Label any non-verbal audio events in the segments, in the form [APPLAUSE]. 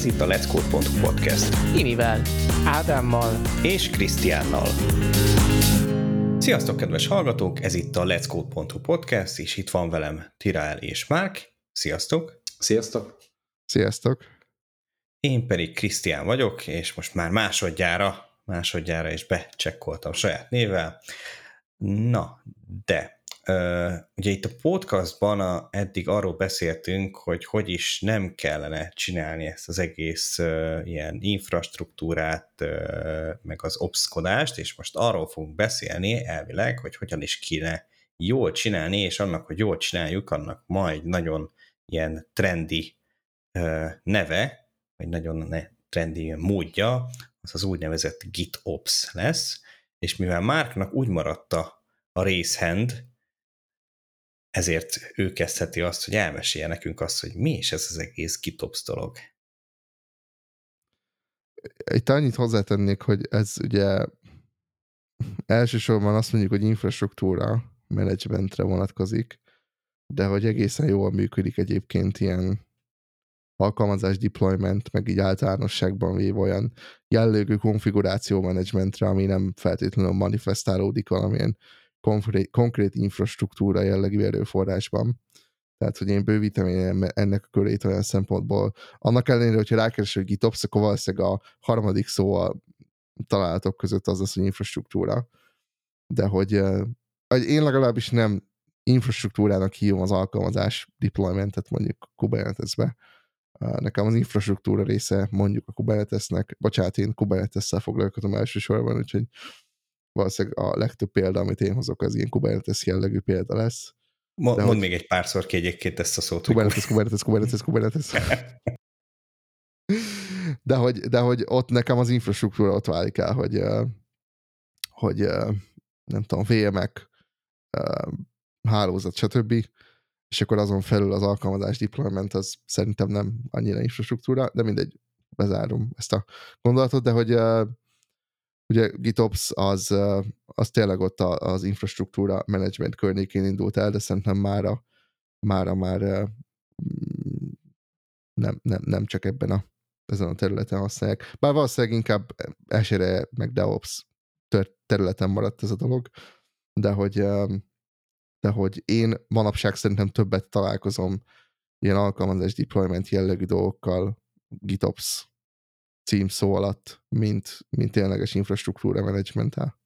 Ez itt a Let's Code.hu podcast. Imivel, Ádámmal és Krisztiánnal. Sziasztok, kedves hallgatók! Ez itt a Let's Code.hu podcast, és itt van velem Tirael és Márk. Sziasztok! Sziasztok! Sziasztok! Én pedig Krisztián vagyok, és most már másodjára, másodjára is becsekkoltam saját névvel. Na, de ugye itt a podcastban a, eddig arról beszéltünk, hogy hogy is nem kellene csinálni ezt az egész uh, ilyen infrastruktúrát, uh, meg az obszkodást, és most arról fogunk beszélni elvileg, hogy hogyan is kéne jól csinálni, és annak, hogy jól csináljuk, annak majd nagyon ilyen trendi uh, neve, vagy nagyon ne, trendi módja, az az úgynevezett GitOps lesz, és mivel Márknak úgy maradt a, részhend, ezért ő kezdheti azt, hogy elmesélje nekünk azt, hogy mi is ez az egész GitOps dolog. Itt annyit hozzátennék, hogy ez ugye elsősorban azt mondjuk, hogy infrastruktúra menedzsmentre vonatkozik, de hogy egészen jól működik egyébként ilyen alkalmazás deployment, meg így általánosságban véve olyan jellegű konfiguráció menedzsmentre, ami nem feltétlenül manifestálódik valamilyen konkrét, konkrét infrastruktúra jellegű erőforrásban. Tehát, hogy én bővítem ennek a körét olyan szempontból. Annak ellenére, hogyha rákeresel, hogy GitOps, akkor valószínűleg a harmadik szó a találatok között az az, hogy infrastruktúra. De hogy, hogy én legalábbis nem infrastruktúrának hívom az alkalmazás deploymentet mondjuk Kubernetes-be. Nekem az infrastruktúra része mondjuk a Kubernetesnek, bocsánat, én Kubernetes-szel foglalkozom elsősorban, úgyhogy valószínűleg a legtöbb példa, amit én hozok, az ilyen Kubernetes jellegű példa lesz. Mo- mondd hogy... még egy párszor ki egyébként ezt a szót. Kubernetes, Kubernetes, Kubernetes, Kubernetes. de, hogy, de hogy ott nekem az infrastruktúra ott válik el, hogy, hogy nem tudom, VM-ek, hálózat, stb. És akkor azon felül az alkalmazás deployment az szerintem nem annyira infrastruktúra, de mindegy, bezárom ezt a gondolatot, de hogy ugye GitOps az, az tényleg ott az infrastruktúra management környékén indult el, de szerintem mára, mára már nem, nem, nem csak ebben a, ezen a területen használják. Bár valószínűleg inkább esére meg DevOps területen maradt ez a dolog, de hogy, de hogy én manapság szerintem többet találkozom ilyen alkalmazás deployment jellegű dolgokkal GitOps címszó alatt, mint, mint tényleges infrastruktúra menedzsmenttel.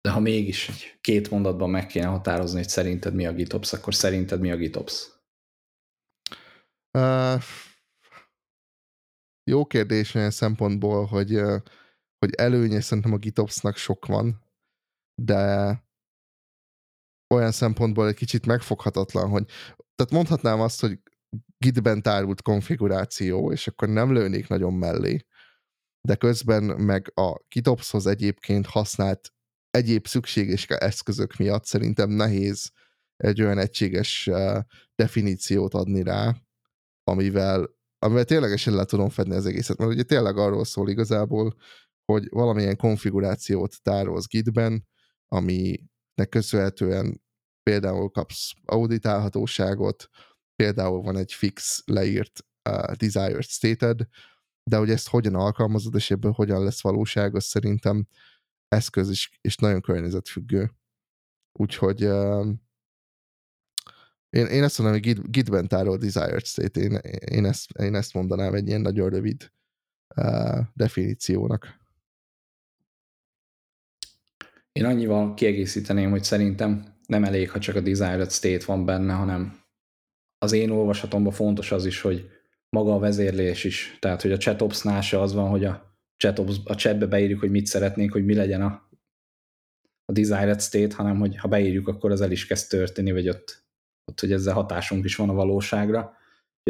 De ha mégis egy két mondatban meg kéne határozni, hogy szerinted mi a GitOps, akkor szerinted mi a GitOps? Uh, jó kérdés olyan szempontból, hogy, hogy előnye szerintem a GitOpsnak sok van, de olyan szempontból egy kicsit megfoghatatlan, hogy tehát mondhatnám azt, hogy gitben tárult konfiguráció, és akkor nem lőnék nagyon mellé. De közben meg a GitOpshoz egyébként használt egyéb szükséges eszközök miatt szerintem nehéz egy olyan egységes definíciót adni rá, amivel, amivel ténylegesen le tudom fedni az egészet. Mert ugye tényleg arról szól igazából, hogy valamilyen konfigurációt tárolsz Gitben, aminek köszönhetően például kapsz auditálhatóságot, például van egy fix leírt uh, desired stated, de hogy ezt hogyan alkalmazod, és ebből hogyan lesz valóság, az szerintem eszköz is, és nagyon környezetfüggő. Úgyhogy uh, én, én ezt mondom, hogy Git, Gitben tárol desired state, én, én, ezt, én ezt mondanám egy ilyen nagyon rövid uh, definíciónak. Én annyival kiegészíteném, hogy szerintem nem elég, ha csak a desired state van benne, hanem az én olvasatomban fontos az is, hogy maga a vezérlés is. Tehát, hogy a chatopsnál se az van, hogy a, chatops, a chatbe beírjuk, hogy mit szeretnénk, hogy mi legyen a, a desired state, hanem hogy ha beírjuk, akkor az el is kezd történni, vagy ott, ott hogy ezzel hatásunk is van a valóságra.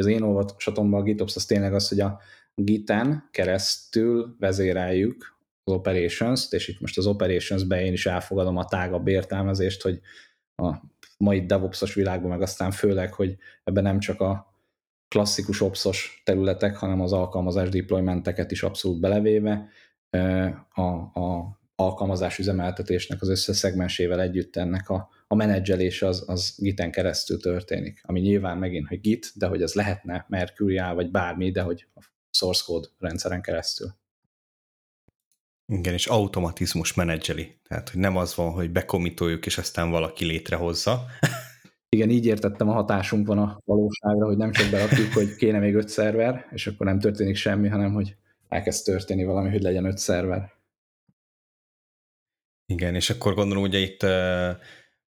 Az én olvasatomban a GitOps az tényleg az, hogy a Giten keresztül vezéreljük az operations-t, és itt most az operations-be én is elfogadom a tágabb értelmezést, hogy a mai DevOps-os világban, meg aztán főleg, hogy ebben nem csak a klasszikus opsos területek, hanem az alkalmazás deploymenteket is abszolút belevéve a, a alkalmazás üzemeltetésnek az összeszegmensével együtt ennek a, a menedzselés az, az Giten keresztül történik, ami nyilván megint, hogy Git, de hogy ez lehetne Mercurial vagy bármi, de hogy source code rendszeren keresztül. Igen, és automatizmus menedzseli. Tehát, hogy nem az van, hogy bekomitoljuk, és aztán valaki létrehozza. Igen, így értettem a hatásunk van a valóságra, hogy nem csak berakjuk, hogy kéne még öt szerver, és akkor nem történik semmi, hanem hogy elkezd történni valami, hogy legyen öt szerver. Igen, és akkor gondolom, ugye itt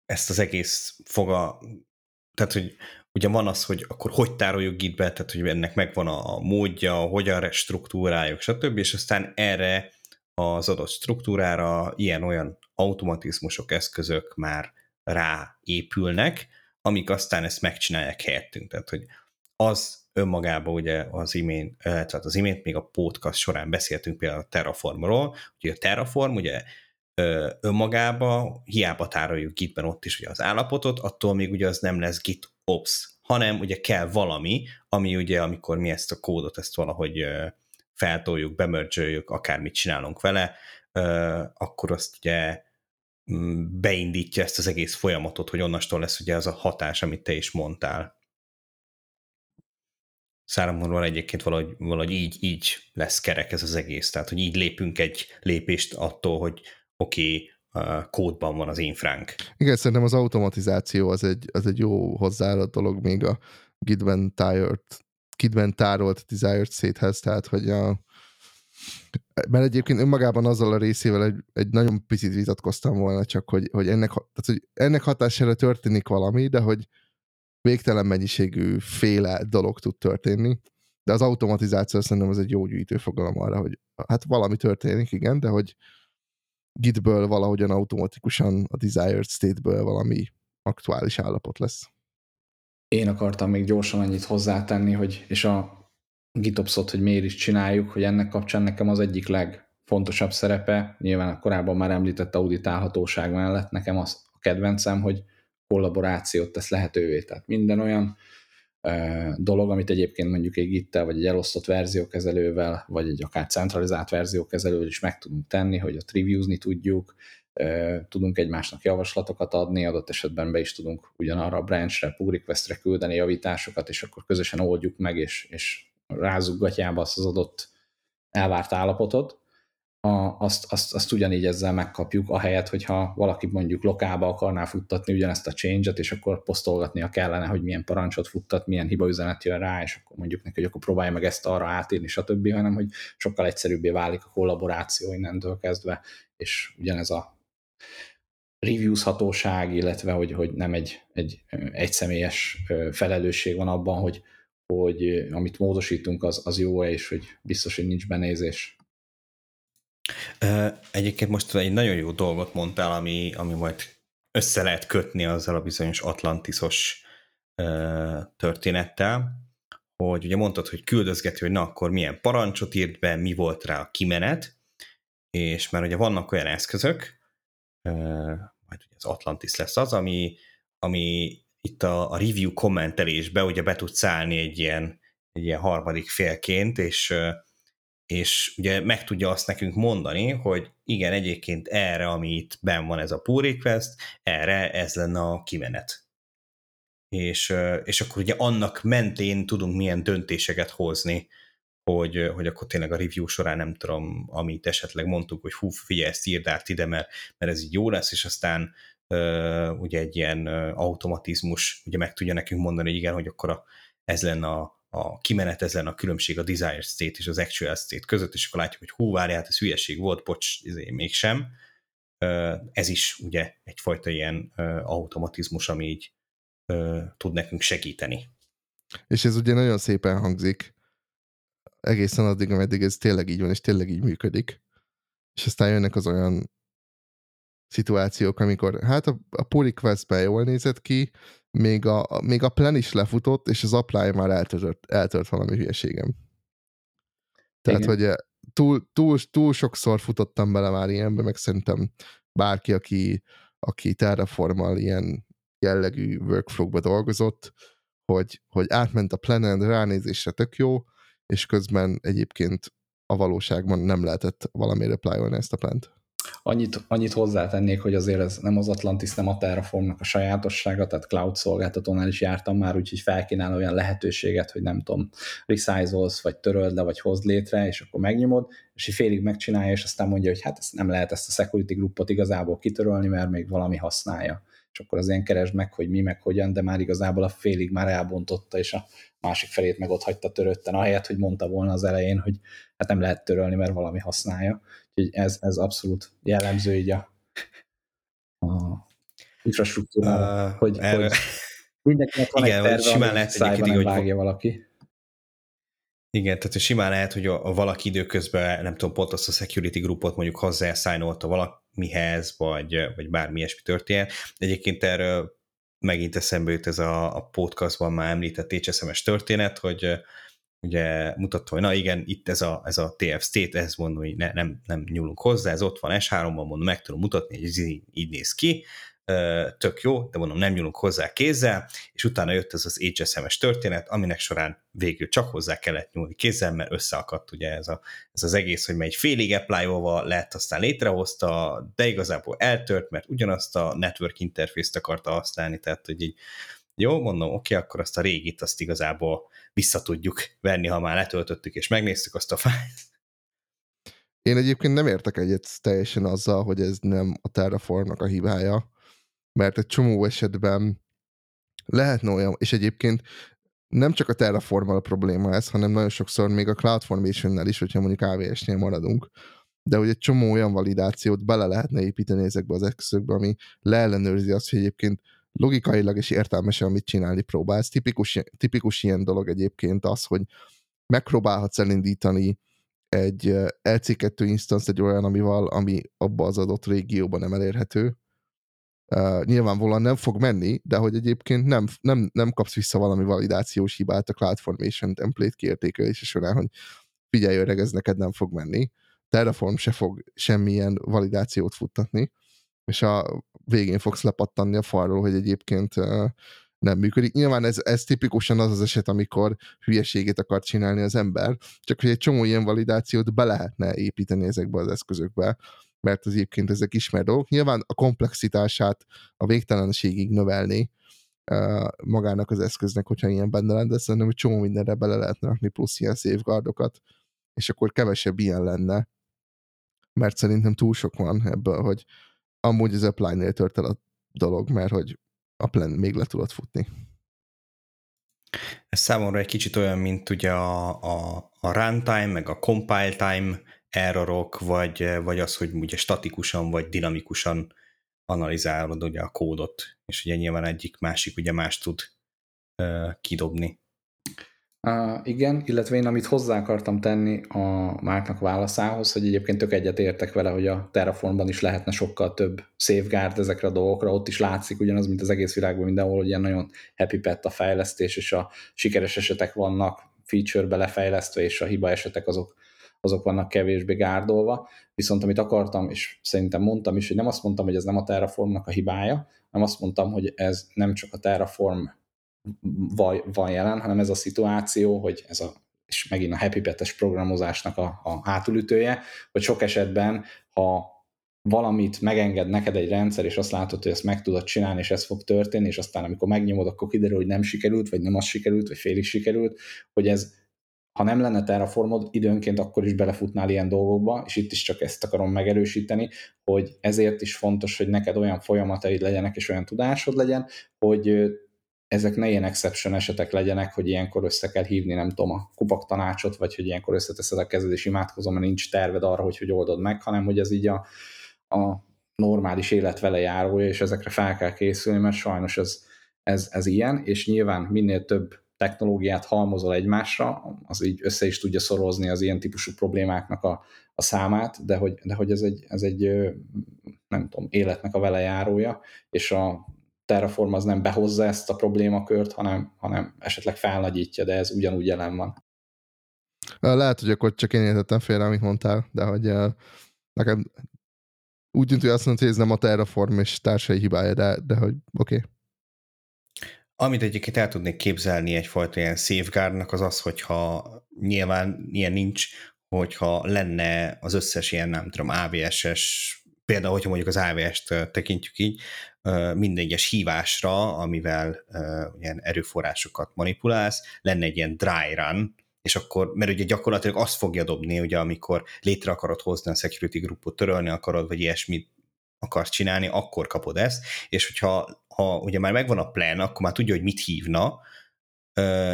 ezt az egész foga, tehát, hogy ugye van az, hogy akkor hogy tároljuk gitbe, tehát, hogy ennek megvan a módja, hogyan struktúráljuk, stb., és aztán erre az adott struktúrára ilyen-olyan automatizmusok, eszközök már ráépülnek, amik aztán ezt megcsinálják helyettünk. Tehát, hogy az önmagában ugye az imént, tehát az imént még a podcast során beszéltünk például a Terraformról, ugye a Terraform ugye önmagába hiába tároljuk Gitben ott is ugye az állapotot, attól még ugye az nem lesz Git Ops, hanem ugye kell valami, ami ugye amikor mi ezt a kódot, ezt valahogy feltoljuk, bemörcsöljük, akármit csinálunk vele, akkor azt ugye mm, beindítja ezt az egész folyamatot, hogy onnastól lesz ugye az a hatás, amit te is mondtál. Számomra egyébként valahogy, valahogy így, így lesz kerek ez az egész, tehát hogy így lépünk egy lépést attól, hogy oké, okay, kódban van az infránk. Igen, szerintem az automatizáció az egy, az egy jó hozzáadott dolog még a Gitben tárolt, Gitben tárolt desired state-hez, tehát hogy a, mert egyébként önmagában azzal a részével egy, egy nagyon picit vitatkoztam volna, csak hogy, hogy, ennek, tehát, hogy ennek hatására történik valami, de hogy végtelen mennyiségű féle dolog tud történni. De az automatizáció szerintem az egy jó gyűjtőfogalom arra, hogy hát valami történik, igen, de hogy gitből valahogyan automatikusan a desired state-ből valami aktuális állapot lesz. Én akartam még gyorsan annyit hozzátenni, hogy és a GitOps-ot, hogy miért is csináljuk, hogy ennek kapcsán nekem az egyik legfontosabb szerepe, nyilván korábban már említett auditálhatóság mellett, nekem az a kedvencem, hogy kollaborációt tesz lehetővé. Tehát minden olyan dolog, amit egyébként mondjuk egy git vagy egy elosztott verziókezelővel, vagy egy akár centralizált verziókezelővel is meg tudunk tenni, hogy a reviewzni tudjuk, tudunk egymásnak javaslatokat adni, adott esetben be is tudunk ugyanarra a branchre, pull requestre küldeni javításokat, és akkor közösen oldjuk meg, és, és rázzuk gatyába azt az adott elvárt állapotot, a, azt, azt, azt ugyanígy ezzel megkapjuk, ahelyett, hogyha valaki mondjuk lokálba akarná futtatni ugyanezt a change-et, és akkor posztolgatnia kellene, hogy milyen parancsot futtat, milyen hibaüzenet jön rá, és akkor mondjuk neki, hogy akkor próbálja meg ezt arra átírni, stb., hanem hogy sokkal egyszerűbbé válik a kollaboráció innentől kezdve, és ugyanez a reviews hatóság, illetve hogy, hogy nem egy, egy egyszemélyes felelősség van abban, hogy, hogy amit módosítunk, az, az jó-e, és hogy biztos, hogy nincs benézés. Egyébként most egy nagyon jó dolgot mondtál, ami, ami majd össze lehet kötni azzal a bizonyos Atlantisos történettel, hogy ugye mondtad, hogy küldözgeti, hogy na akkor milyen parancsot írt be, mi volt rá a kimenet, és már ugye vannak olyan eszközök, majd ugye az Atlantis lesz az, ami, ami itt a, a review kommentelésbe ugye be tudsz állni egy ilyen, egy ilyen harmadik félként, és és ugye meg tudja azt nekünk mondani, hogy igen, egyébként erre, ami itt ben van ez a pull request, erre ez lenne a kimenet. És, és akkor ugye annak mentén tudunk milyen döntéseket hozni, hogy, hogy akkor tényleg a review során nem tudom, amit esetleg mondtuk, hogy hú, figyelj, ezt írd át ide, mert, mert ez így jó lesz, és aztán uh, ugye egy ilyen uh, automatizmus ugye meg tudja nekünk mondani, hogy igen, hogy akkor a, ez lenne a, a kimenet ezen a különbség a desired state és az actual state között, és akkor látjuk, hogy hú, várjál, ez hülyeség volt, bocs, izé, mégsem. Ez is ugye egyfajta ilyen automatizmus, ami így tud nekünk segíteni. És ez ugye nagyon szépen hangzik, egészen addig, ameddig ez tényleg így van, és tényleg így működik. És aztán jönnek az olyan szituációk, amikor hát a, a request jól nézett ki, még a, még a plan is lefutott, és az apply már eltört, eltört valami hülyeségem. Tehát, Igen. hogy eh, túl, túl, túl sokszor futottam bele már ilyenbe, meg szerintem bárki, aki, aki Terraformal ilyen jellegű workflow-ba dolgozott, hogy, hogy átment a planen, ránézésre tök jó, és közben egyébként a valóságban nem lehetett valamire apply ezt a plant. Annyit, annyit hozzátennék, hogy azért ez nem az Atlantis, nem a Terraformnak a sajátossága, tehát cloud szolgáltatónál is jártam már, úgyhogy felkínál olyan lehetőséget, hogy nem tudom, resizolsz, vagy töröld le, vagy hozd létre, és akkor megnyomod, és így félig megcsinálja, és aztán mondja, hogy hát ezt nem lehet ezt a security groupot igazából kitörölni, mert még valami használja. És akkor az ilyen keresd meg, hogy mi, meg hogyan, de már igazából a félig már elbontotta, és a másik felét meg ott hagyta törötten, ahelyett, hogy mondta volna az elején, hogy hát nem lehet törölni, mert valami használja. Úgyhogy ez, ez abszolút jellemző így a, a infrastruktúrára, uh, hogy, erre... hogy mindenkinek van Igen, egy terve, simán lehet egyébként, hogy vágja valaki. Igen, tehát simán lehet, hogy a, a valaki időközben, nem tudom, pont azt a security groupot mondjuk hozzá valamihez, vagy, vagy bármi ilyesmi történjen. Egyébként erről megint eszembe jut ez a, a podcastban már említett HSMS történet, hogy ugye mutatta, hogy na igen, itt ez a, ez a TF state, ehhez mondom, hogy ne, nem, nem nyúlunk hozzá, ez ott van S3-ban, mondom, meg tudom mutatni, hogy ez így, így néz ki, tök jó, de mondom, nem nyúlunk hozzá kézzel, és utána jött ez az HSMS történet, aminek során végül csak hozzá kellett nyúlni kézzel, mert összeakadt ugye ez, a, ez az egész, hogy egy félig apply lett, aztán létrehozta, de igazából eltört, mert ugyanazt a network interfészt akarta használni, tehát hogy így jó, mondom, oké, akkor azt a régit, azt igazából vissza tudjuk venni, ha már letöltöttük és megnéztük azt a fájlt. Én egyébként nem értek egyet teljesen azzal, hogy ez nem a Terraformnak a hibája, mert egy csomó esetben lehetne olyan, és egyébként nem csak a terraform a probléma ez, hanem nagyon sokszor még a CloudFormation-nel is, hogyha mondjuk AWS-nél maradunk, de hogy egy csomó olyan validációt bele lehetne építeni ezekbe az eszközökbe, ami leellenőrzi azt, hogy egyébként logikailag és értelmesen mit csinálni próbálsz. Tipikus, tipikus ilyen dolog egyébként az, hogy megpróbálhatsz elindítani egy LC2 instance egy olyan, amivel, ami abba az adott régióban nem elérhető, Uh, nyilvánvalóan nem fog menni, de hogy egyébként nem, nem, nem kapsz vissza valami validációs hibát a CloudFormation template kiértékelése során, hogy figyelj öreg, ez neked nem fog menni. Terraform se fog semmilyen validációt futtatni, és a végén fogsz lepattanni a falról, hogy egyébként nem működik. Nyilván ez, ez tipikusan az az eset, amikor hülyeségét akar csinálni az ember, csak hogy egy csomó ilyen validációt be lehetne építeni ezekbe az eszközökbe, mert az egyébként ezek ismert dolgok. Nyilván a komplexitását a végtelenségig növelni magának az eszköznek, hogyha ilyen benne lenne, de szerintem egy csomó mindenre bele lehetne rakni plusz ilyen safeguardokat, és akkor kevesebb ilyen lenne, mert szerintem túl sok van ebből, hogy amúgy az apply-nél tört el a dolog, mert hogy a plan még le tudod futni. Ez számomra egy kicsit olyan, mint ugye a, a, a runtime, meg a compile time errorok, vagy, vagy az, hogy ugye statikusan vagy dinamikusan analizálod ugye a kódot, és ugye nyilván egyik másik ugye más tud uh, kidobni. Uh, igen, illetve én amit hozzá akartam tenni a Márknak válaszához, hogy egyébként tök egyet értek vele, hogy a Terraformban is lehetne sokkal több safeguard ezekre a dolgokra, ott is látszik ugyanaz, mint az egész világban mindenhol, hogy ilyen nagyon happy pet a fejlesztés, és a sikeres esetek vannak feature-be lefejlesztve, és a hiba esetek azok azok vannak kevésbé gárdolva, viszont amit akartam, és szerintem mondtam is, hogy nem azt mondtam, hogy ez nem a Terraformnak a hibája, hanem azt mondtam, hogy ez nem csak a Terraform van jelen, hanem ez a szituáció, hogy ez a és megint a happy Pet-es programozásnak a, a hátulütője, hogy sok esetben, ha valamit megenged neked egy rendszer, és azt látod, hogy ezt meg tudod csinálni, és ez fog történni, és aztán amikor megnyomod, akkor kiderül, hogy nem sikerült, vagy nem az sikerült, vagy félig sikerült, hogy ez ha nem lenne terraformod, időnként akkor is belefutnál ilyen dolgokba, és itt is csak ezt akarom megerősíteni, hogy ezért is fontos, hogy neked olyan folyamataid legyenek, és olyan tudásod legyen, hogy ezek ne ilyen exception esetek legyenek, hogy ilyenkor össze kell hívni, nem tudom, a kupak tanácsot, vagy hogy ilyenkor összeteszed a kezed és imádkozom, mert nincs terved arra, hogy hogy oldod meg, hanem hogy ez így a, a normális élet vele járója, és ezekre fel kell készülni, mert sajnos ez, ez, ez ilyen, és nyilván minél több technológiát halmozol egymásra, az így össze is tudja szorozni az ilyen típusú problémáknak a, a számát, de hogy, de hogy ez, egy, ez egy, nem tudom, életnek a velejárója, és a Terraform az nem behozza ezt a problémakört, hanem, hanem esetleg felnagyítja, de ez ugyanúgy jelen van. Lehet, hogy akkor csak én értettem félre, amit mondtál, de hogy nekem úgy tűnt, hogy azt mondta, hogy ez nem a Terraform és társai hibája, de, de hogy oké. Okay. Amit egyébként el tudnék képzelni egyfajta ilyen safeguardnak az az, hogyha nyilván ilyen nincs, hogyha lenne az összes ilyen, nem tudom, AVS-es például, hogyha mondjuk az AWS-t tekintjük így, minden egyes hívásra, amivel ilyen erőforrásokat manipulálsz, lenne egy ilyen dry run, és akkor, mert ugye gyakorlatilag azt fogja dobni, ugye amikor létre akarod hozni a security groupot, törölni akarod, vagy ilyesmit akarsz csinálni, akkor kapod ezt, és hogyha ha ugye már megvan a plan, akkor már tudja, hogy mit hívna,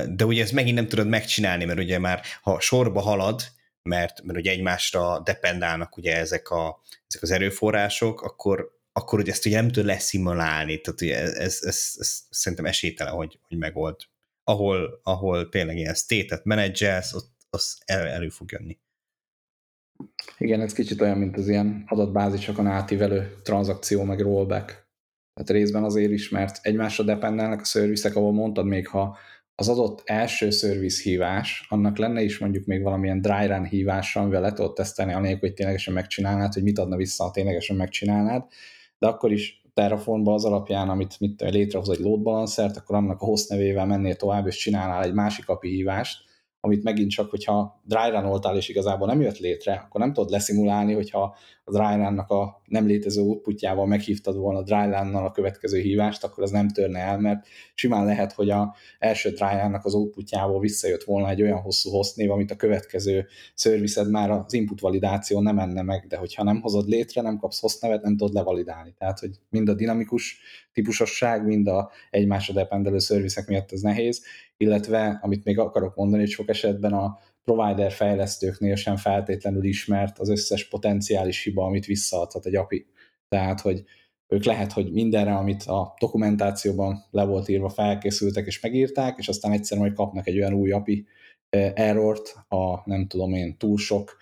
de ugye ez megint nem tudod megcsinálni, mert ugye már ha sorba halad, mert, mert ugye egymásra dependálnak ugye ezek, a, ezek az erőforrások, akkor, akkor ugye ezt ugye nem tud leszimulálni, tehát ugye ez, ez, ez, ez szerintem esélytelen, hogy, hogy megold. Ahol, ahol tényleg ilyen state-et menedzselsz, ott az el, elő fog jönni. Igen, ez kicsit olyan, mint az ilyen adatbázisokon átívelő tranzakció, meg rollback. Tehát részben azért is, mert egymásra dependálnak a szervizek, ahol mondtad még, ha az adott első szerviz hívás, annak lenne is mondjuk még valamilyen dry run hívása, amivel le tudod tesztelni, anélkül, hogy ténylegesen megcsinálnád, hogy mit adna vissza, ha ténylegesen megcsinálnád, de akkor is Terraformba az alapján, amit mit létrehoz egy load balancert, akkor annak a host nevével mennél tovább, és csinálnál egy másik API hívást, amit megint csak, hogyha dry run és igazából nem jött létre, akkor nem tudod leszimulálni, hogyha a dry run-nak a nem létező outputjával meghívtad volna a dry run a következő hívást, akkor az nem törne el, mert simán lehet, hogy a első dry run-nak az outputjából visszajött volna egy olyan hosszú hostnév, amit a következő szervized már az input validáció nem menne meg, de hogyha nem hozod létre, nem kapsz host nevet, nem tudod levalidálni. Tehát, hogy mind a dinamikus típusosság, mind a egymásra dependelő szervizek miatt ez nehéz, illetve amit még akarok mondani, hogy sok esetben a provider fejlesztőknél sem feltétlenül ismert az összes potenciális hiba, amit visszaadhat egy API. Tehát, hogy ők lehet, hogy mindenre, amit a dokumentációban le volt írva, felkészültek és megírták, és aztán egyszerűen majd kapnak egy olyan új API errort, a nem tudom én, túl sok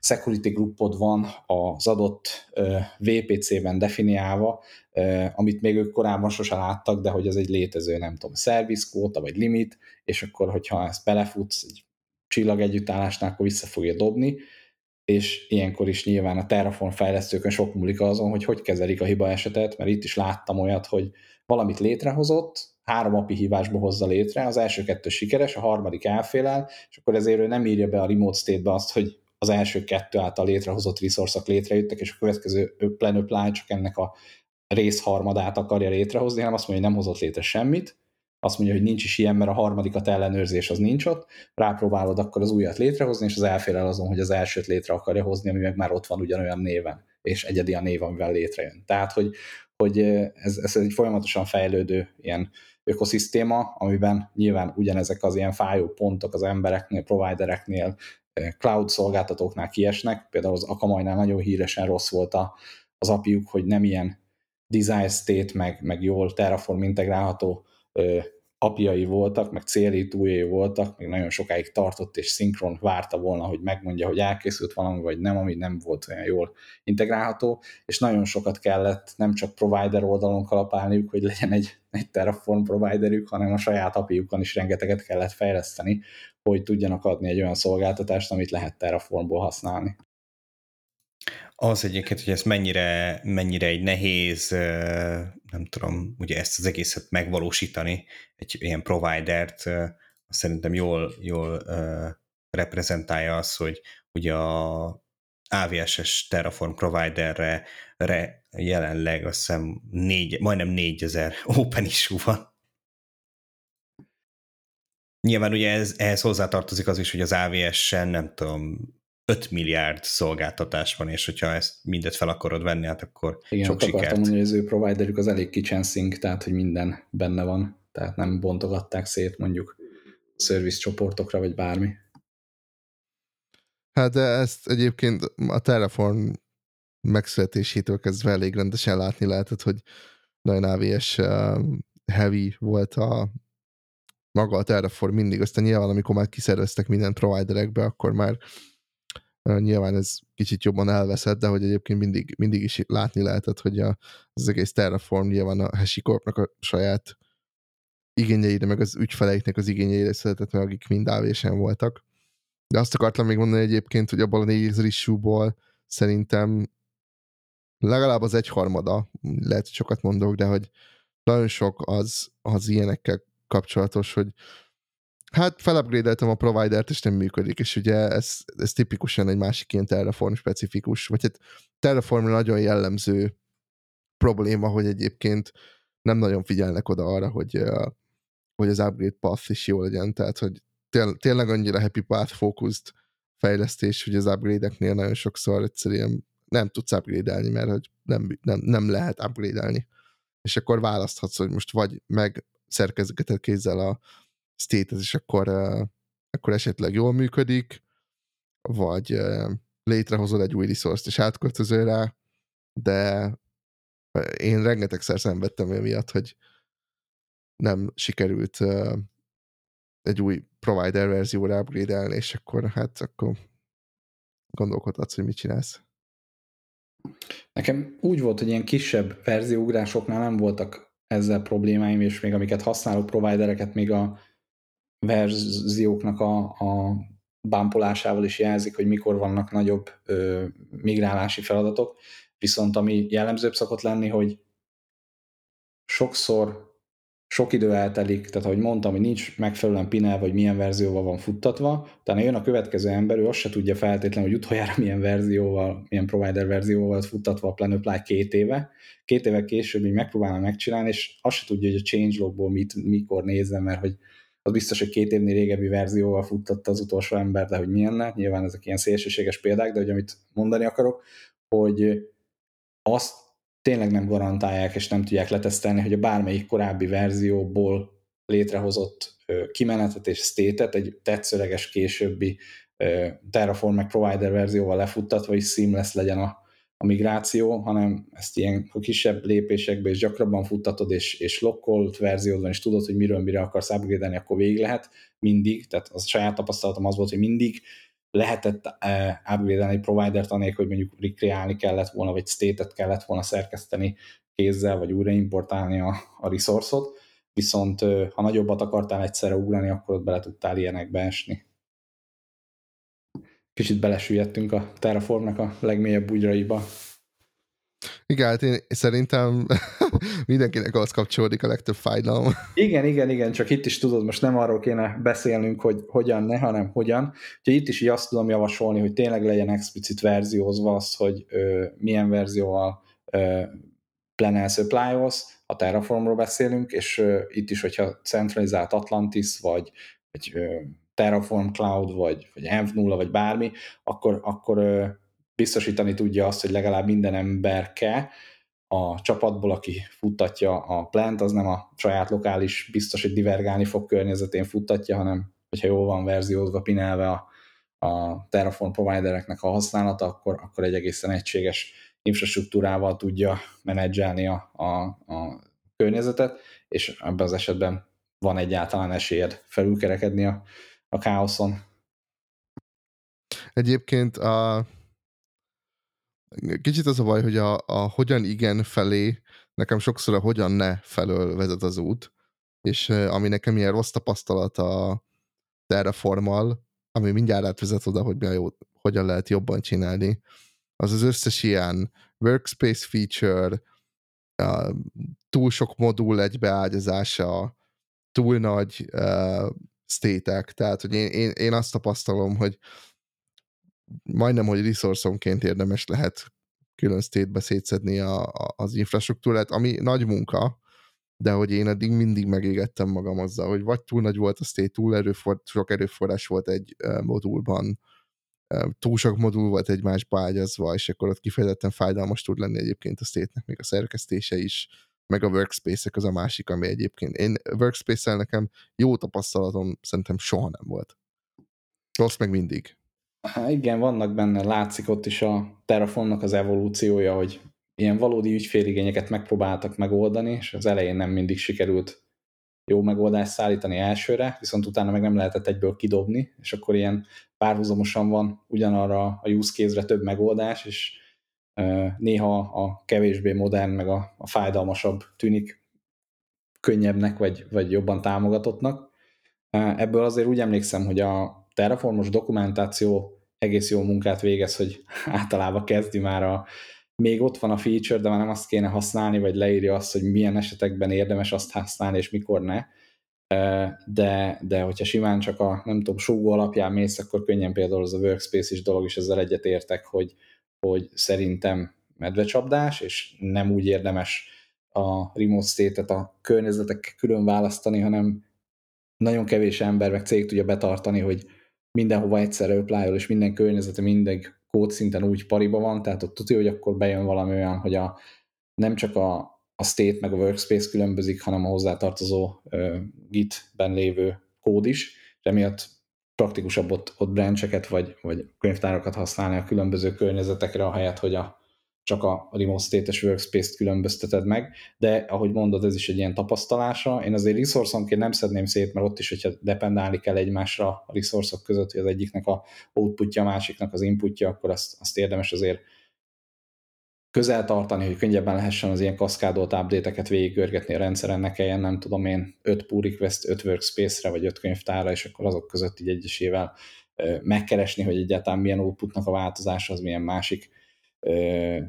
security groupod van az adott VPC-ben definiálva, amit még ők korábban sose láttak, de hogy ez egy létező, nem tudom, service quota vagy limit, és akkor, hogyha ezt belefutsz egy csillag együttállásnál, akkor vissza fogja dobni, és ilyenkor is nyilván a Terraform fejlesztőkön sok múlik azon, hogy hogy kezelik a hiba esetet, mert itt is láttam olyat, hogy valamit létrehozott, három API hívásba hozza létre, az első kettő sikeres, a harmadik elfélel, és akkor ezért ő nem írja be a remote state-be azt, hogy az első kettő által létrehozott resource létrejöttek, és a következő plan csak ennek a részharmadát akarja létrehozni, hanem azt mondja, hogy nem hozott létre semmit, azt mondja, hogy nincs is ilyen, mert a harmadikat ellenőrzés az nincs ott, rápróbálod akkor az újat létrehozni, és az elfélel azon, hogy az elsőt létre akarja hozni, ami meg már ott van ugyanolyan néven, és egyedi a név, amivel létrejön. Tehát, hogy, hogy ez, ez egy folyamatosan fejlődő ilyen ökoszisztéma, amiben nyilván ugyanezek az ilyen fájó pontok az embereknél, providereknél, cloud szolgáltatóknál kiesnek, például az Akamajnál nagyon híresen rossz volt az apiuk, hogy nem ilyen design state, meg, meg jól Terraform integrálható apjai voltak, meg célítújai voltak, még nagyon sokáig tartott, és szinkron várta volna, hogy megmondja, hogy elkészült valami, vagy nem, ami nem volt olyan jól integrálható, és nagyon sokat kellett nem csak provider oldalon kalapálniuk, hogy legyen egy, egy Terraform providerük, hanem a saját API-ukon is rengeteget kellett fejleszteni, hogy tudjanak adni egy olyan szolgáltatást, amit lehet Terraformból használni. Az egyébként, hogy ez mennyire, mennyire egy nehéz, nem tudom, ugye ezt az egészet megvalósítani, egy ilyen providert, szerintem jól, jól reprezentálja az, hogy ugye a AVS-es Terraform providerre re, jelenleg azt hiszem négy, majdnem 4000 open issue van. Nyilván ugye ez, ehhez hozzátartozik az is, hogy az AVS-sen nem tudom, 5 milliárd szolgáltatás van, és hogyha ezt mindet fel akarod venni, hát akkor Igen, sok sikert. akartam mondani, hogy az ő providerük az elég kitchen sink, tehát hogy minden benne van, tehát nem bontogatták szét mondjuk service csoportokra, vagy bármi. Hát de ezt egyébként a Terraform megszületésétől kezdve elég rendesen látni lehetett, hogy nagyon AVS heavy volt a maga a Terraform mindig, aztán nyilván amikor már kiszerveztek minden providerekbe, akkor már Nyilván ez kicsit jobban elveszett, de hogy egyébként mindig, mindig is látni lehetett, hogy a, az egész Terraform nyilván a HashiCorpnak a saját igényeire, meg az ügyfeleiknek az igényeire született meg, akik mind ávésen voltak. De azt akartam még mondani egyébként, hogy abban a 4000 issue szerintem legalább az egyharmada, lehet, hogy sokat mondok, de hogy nagyon sok az, az ilyenekkel kapcsolatos, hogy Hát felupgrade a providert, és nem működik, és ugye ez, ez tipikusan egy másik ilyen Terraform specifikus, vagy hát Terraform nagyon jellemző probléma, hogy egyébként nem nagyon figyelnek oda arra, hogy, hogy az upgrade path is jó legyen, tehát hogy tényleg annyira happy path focused fejlesztés, hogy az upgrade-eknél nagyon sokszor egyszerűen nem tudsz upgrade mert hogy nem, nem, nem lehet upgrade És akkor választhatsz, hogy most vagy meg szerkezgeted kézzel a state és akkor, akkor esetleg jól működik, vagy létrehozod egy új resource-t és átköltözöl rá, de én rengetegszer szenvedtem miatt, hogy nem sikerült egy új provider verzióra upgrade és akkor hát akkor gondolkodhatsz, hogy mit csinálsz. Nekem úgy volt, hogy ilyen kisebb verzióugrásoknál nem voltak ezzel problémáim, és még amiket használó providereket még a verzióknak a, a bámpolásával is jelzik, hogy mikor vannak nagyobb ö, migrálási feladatok, viszont ami jellemzőbb szokott lenni, hogy sokszor sok idő eltelik, tehát ahogy mondtam, hogy nincs megfelelően pinel, vagy milyen verzióval van futtatva, utána jön a következő ember, ő azt se tudja feltétlenül, hogy utoljára milyen verzióval, milyen provider verzióval futtatva a Plan két éve. Két éve később így megpróbálna megcsinálni, és azt se tudja, hogy a changelogból mit, mikor nézzen, mert hogy az biztos, hogy két évnél régebbi verzióval futtatta az utolsó ember, de hogy milyen, nyilván ezek ilyen szélsőséges példák, de hogy amit mondani akarok, hogy azt tényleg nem garantálják és nem tudják letesztelni, hogy a bármelyik korábbi verzióból létrehozott kimenetet és state egy tetszőleges későbbi Terraform meg provider verzióval lefuttatva is seamless legyen a, a migráció, hanem ezt ilyen kisebb lépésekbe és gyakrabban futtatod, és, és lokkolt verziódban, és tudod, hogy miről mire akarsz upgrade akkor végig lehet, mindig, tehát az saját tapasztalatom az volt, hogy mindig lehetett uh, upgrade egy provider-t anélkül, hogy mondjuk rekreálni kellett volna, vagy state-et kellett volna szerkeszteni kézzel, vagy újra importálni a, a resource-ot, viszont ha nagyobbat akartál egyszerre ugrani, akkor ott bele tudtál ilyenekbe esni. Kicsit belesüllyedtünk a Terraformnak a legmélyebb bugyraiba. Igen, hát én szerintem mindenkinek az kapcsolódik a legtöbb fájdalom. Igen, igen, igen, csak itt is tudod, most nem arról kéne beszélnünk, hogy hogyan ne, hanem hogyan. Úgyhogy itt is így azt tudom javasolni, hogy tényleg legyen explicit verziózva az, hogy ö, milyen verzióval ö, planel supply a Terraformról beszélünk, és ö, itt is, hogyha centralizált Atlantis, vagy, vagy ö, Terraform Cloud, vagy, vagy Env0, vagy bármi, akkor, akkor ö, biztosítani tudja azt, hogy legalább minden emberke a csapatból, aki futtatja a plant, az nem a saját lokális, biztos, hogy divergálni fog környezetén futtatja, hanem hogyha jól van verziózva, pinelve a, a Terraform providereknek a használata, akkor, akkor egy egészen egységes infrastruktúrával tudja menedzselni a, a, a környezetet, és ebben az esetben van egyáltalán esélyed felülkerekedni a, a káoszon. Egyébként a Kicsit az a baj, hogy a, a hogyan igen felé, nekem sokszor a hogyan ne felől vezet az út, és ami nekem ilyen rossz tapasztalat a Terraformal, ami mindjárt átvezet oda, hogy mi a jó, hogyan lehet jobban csinálni, az az összes ilyen workspace feature, a, túl sok modul egybeágyazása, túl nagy uh, stétek, tehát hogy én, én, én azt tapasztalom, hogy majdnem, hogy resource érdemes lehet külön state-be szétszedni a, a, az infrastruktúrát, ami nagy munka, de hogy én eddig mindig megégettem magam azzal, hogy vagy túl nagy volt a state, túl erőfor, sok erőforrás volt egy modulban, uh, túl sok modul volt egymásba ágyazva, és akkor ott kifejezetten fájdalmas tud lenni egyébként a state még a szerkesztése is, meg a workspace-ek az a másik, ami egyébként. Én workspace-el nekem jó tapasztalatom szerintem soha nem volt. Rossz meg mindig. Igen, vannak benne, látszik ott is a Terraformnak az evolúciója, hogy ilyen valódi ügyféligényeket megpróbáltak megoldani, és az elején nem mindig sikerült jó megoldást szállítani elsőre, viszont utána meg nem lehetett egyből kidobni, és akkor ilyen párhuzamosan van ugyanarra a use case-re több megoldás, és néha a kevésbé modern, meg a, a fájdalmasabb tűnik könnyebbnek, vagy, vagy jobban támogatottnak. Ebből azért úgy emlékszem, hogy a Terraformos dokumentáció egész jó munkát végez, hogy általában kezdi már a, még ott van a feature, de már nem azt kéne használni, vagy leírja azt, hogy milyen esetekben érdemes azt használni, és mikor ne. de, de hogyha simán csak a, nem tudom, súgó alapján mész, akkor könnyen például az a workspace is dolog, és ezzel egyetértek, hogy, hogy szerintem medvecsapdás, és nem úgy érdemes a remote state-et a környezetek külön választani, hanem nagyon kevés ember meg cég tudja betartani, hogy mindenhova egyszerre apply és minden környezete mindegy kódszinten úgy pariba van, tehát ott tudja, hogy akkor bejön valami olyan, hogy a, nem csak a, a state meg a workspace különbözik, hanem a hozzátartozó uh, git-ben lévő kód is, és emiatt praktikusabb ott, ott brancheket vagy, vagy könyvtárakat használni a különböző környezetekre, ahelyett, hogy a, csak a remote state-es workspace-t különbözteted meg, de ahogy mondod, ez is egy ilyen tapasztalása. Én azért resource nem szedném szét, mert ott is, hogyha dependálni kell egymásra a resource között, hogy az egyiknek a outputja, a másiknak az inputja, akkor azt, azt érdemes azért közel tartani, hogy könnyebben lehessen az ilyen kaszkádolt update-eket végigörgetni a rendszeren, ne kelljen, nem tudom én, 5 pull request, 5 workspace-re, vagy 5 könyvtárra, és akkor azok között így egyesével megkeresni, hogy egyáltalán milyen outputnak a változása, az milyen másik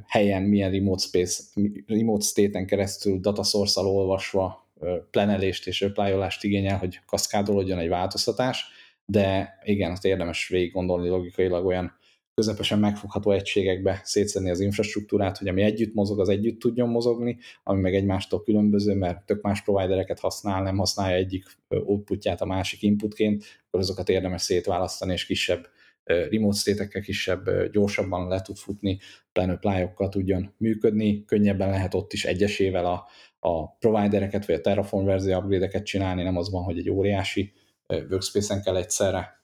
helyen, milyen remote, space, remote state-en keresztül data source olvasva plenelést és apply igényel, hogy kaszkádolódjon egy változtatás, de igen, azt érdemes végig gondolni logikailag olyan közepesen megfogható egységekbe szétszedni az infrastruktúrát, hogy ami együtt mozog, az együtt tudjon mozogni, ami meg egymástól különböző, mert tök más providereket használ, nem használja egyik outputját a másik inputként, akkor azokat érdemes szétválasztani, és kisebb remote state kisebb, gyorsabban le tud futni, plan apply tudjon működni, könnyebben lehet ott is egyesével a, a providereket vagy a Terraform verzió upgrade-eket csinálni, nem az van, hogy egy óriási workspace-en kell egyszerre.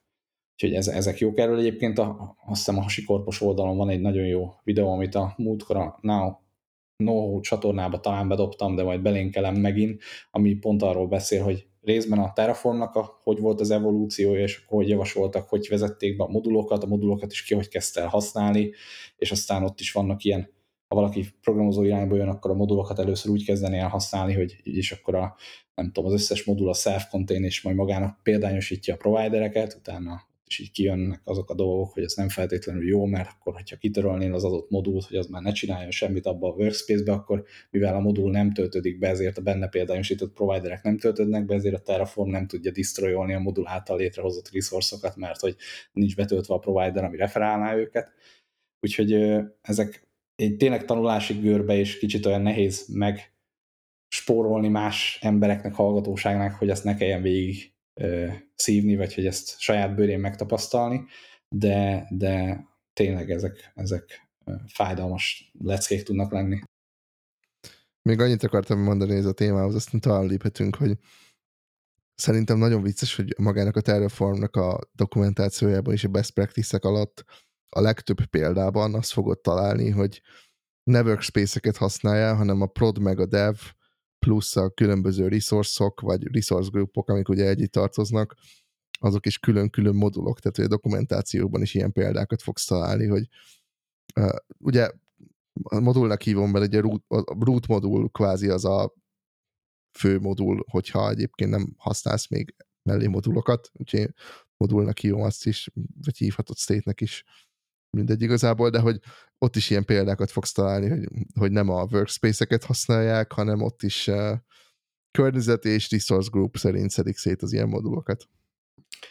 Úgyhogy ez, ezek jók. Erről egyébként, a, azt hiszem a hasikorpos oldalon van egy nagyon jó videó, amit a múltkor a Now No csatornába talán bedobtam, de majd belénkelem megint, ami pont arról beszél, hogy részben a Terraformnak, a, hogy volt az evolúciója, és hogy javasoltak, hogy vezették be a modulokat, a modulokat is ki, hogy kezdte el használni, és aztán ott is vannak ilyen, ha valaki programozó irányba jön, akkor a modulokat először úgy kezdeni el használni, hogy így is akkor a, nem tudom, az összes modul a self-contain, és majd magának példányosítja a providereket, utána és így kijönnek azok a dolgok, hogy ez nem feltétlenül jó, mert akkor, hogyha kitörölnél az adott modult, hogy az már ne csináljon semmit abba a workspace-be, akkor mivel a modul nem töltődik be, ezért a benne példányosított providerek nem töltődnek be, ezért a Terraform nem tudja destroyolni a modul által létrehozott resource mert hogy nincs betöltve a provider, ami referálná őket. Úgyhogy ezek egy tényleg tanulási görbe, és kicsit olyan nehéz meg spórolni más embereknek, hallgatóságnak, hogy ezt ne kelljen végig szívni, vagy hogy ezt saját bőrén megtapasztalni, de, de tényleg ezek, ezek fájdalmas leckék tudnak lenni. Még annyit akartam mondani ez a témához, aztán talán léphetünk, hogy szerintem nagyon vicces, hogy magának a Terraformnak a dokumentációjában és a best practice alatt a legtöbb példában azt fogod találni, hogy ne workspace-eket használja, hanem a prod meg a dev plusz a különböző resource-ok, vagy resource groupok, amik ugye együtt tartoznak, azok is külön-külön modulok, tehát hogy a dokumentációban is ilyen példákat fogsz találni, hogy uh, ugye a modulnak hívom be, ugye root, a root modul kvázi az a fő modul, hogyha egyébként nem használsz még mellé modulokat, úgyhogy modulnak hívom azt is, vagy hívhatod state-nek is. Mindegy igazából, de hogy ott is ilyen példákat fogsz találni, hogy, hogy nem a workspace-eket használják, hanem ott is uh, környezet és resource group szerint szedik szét az ilyen modulokat.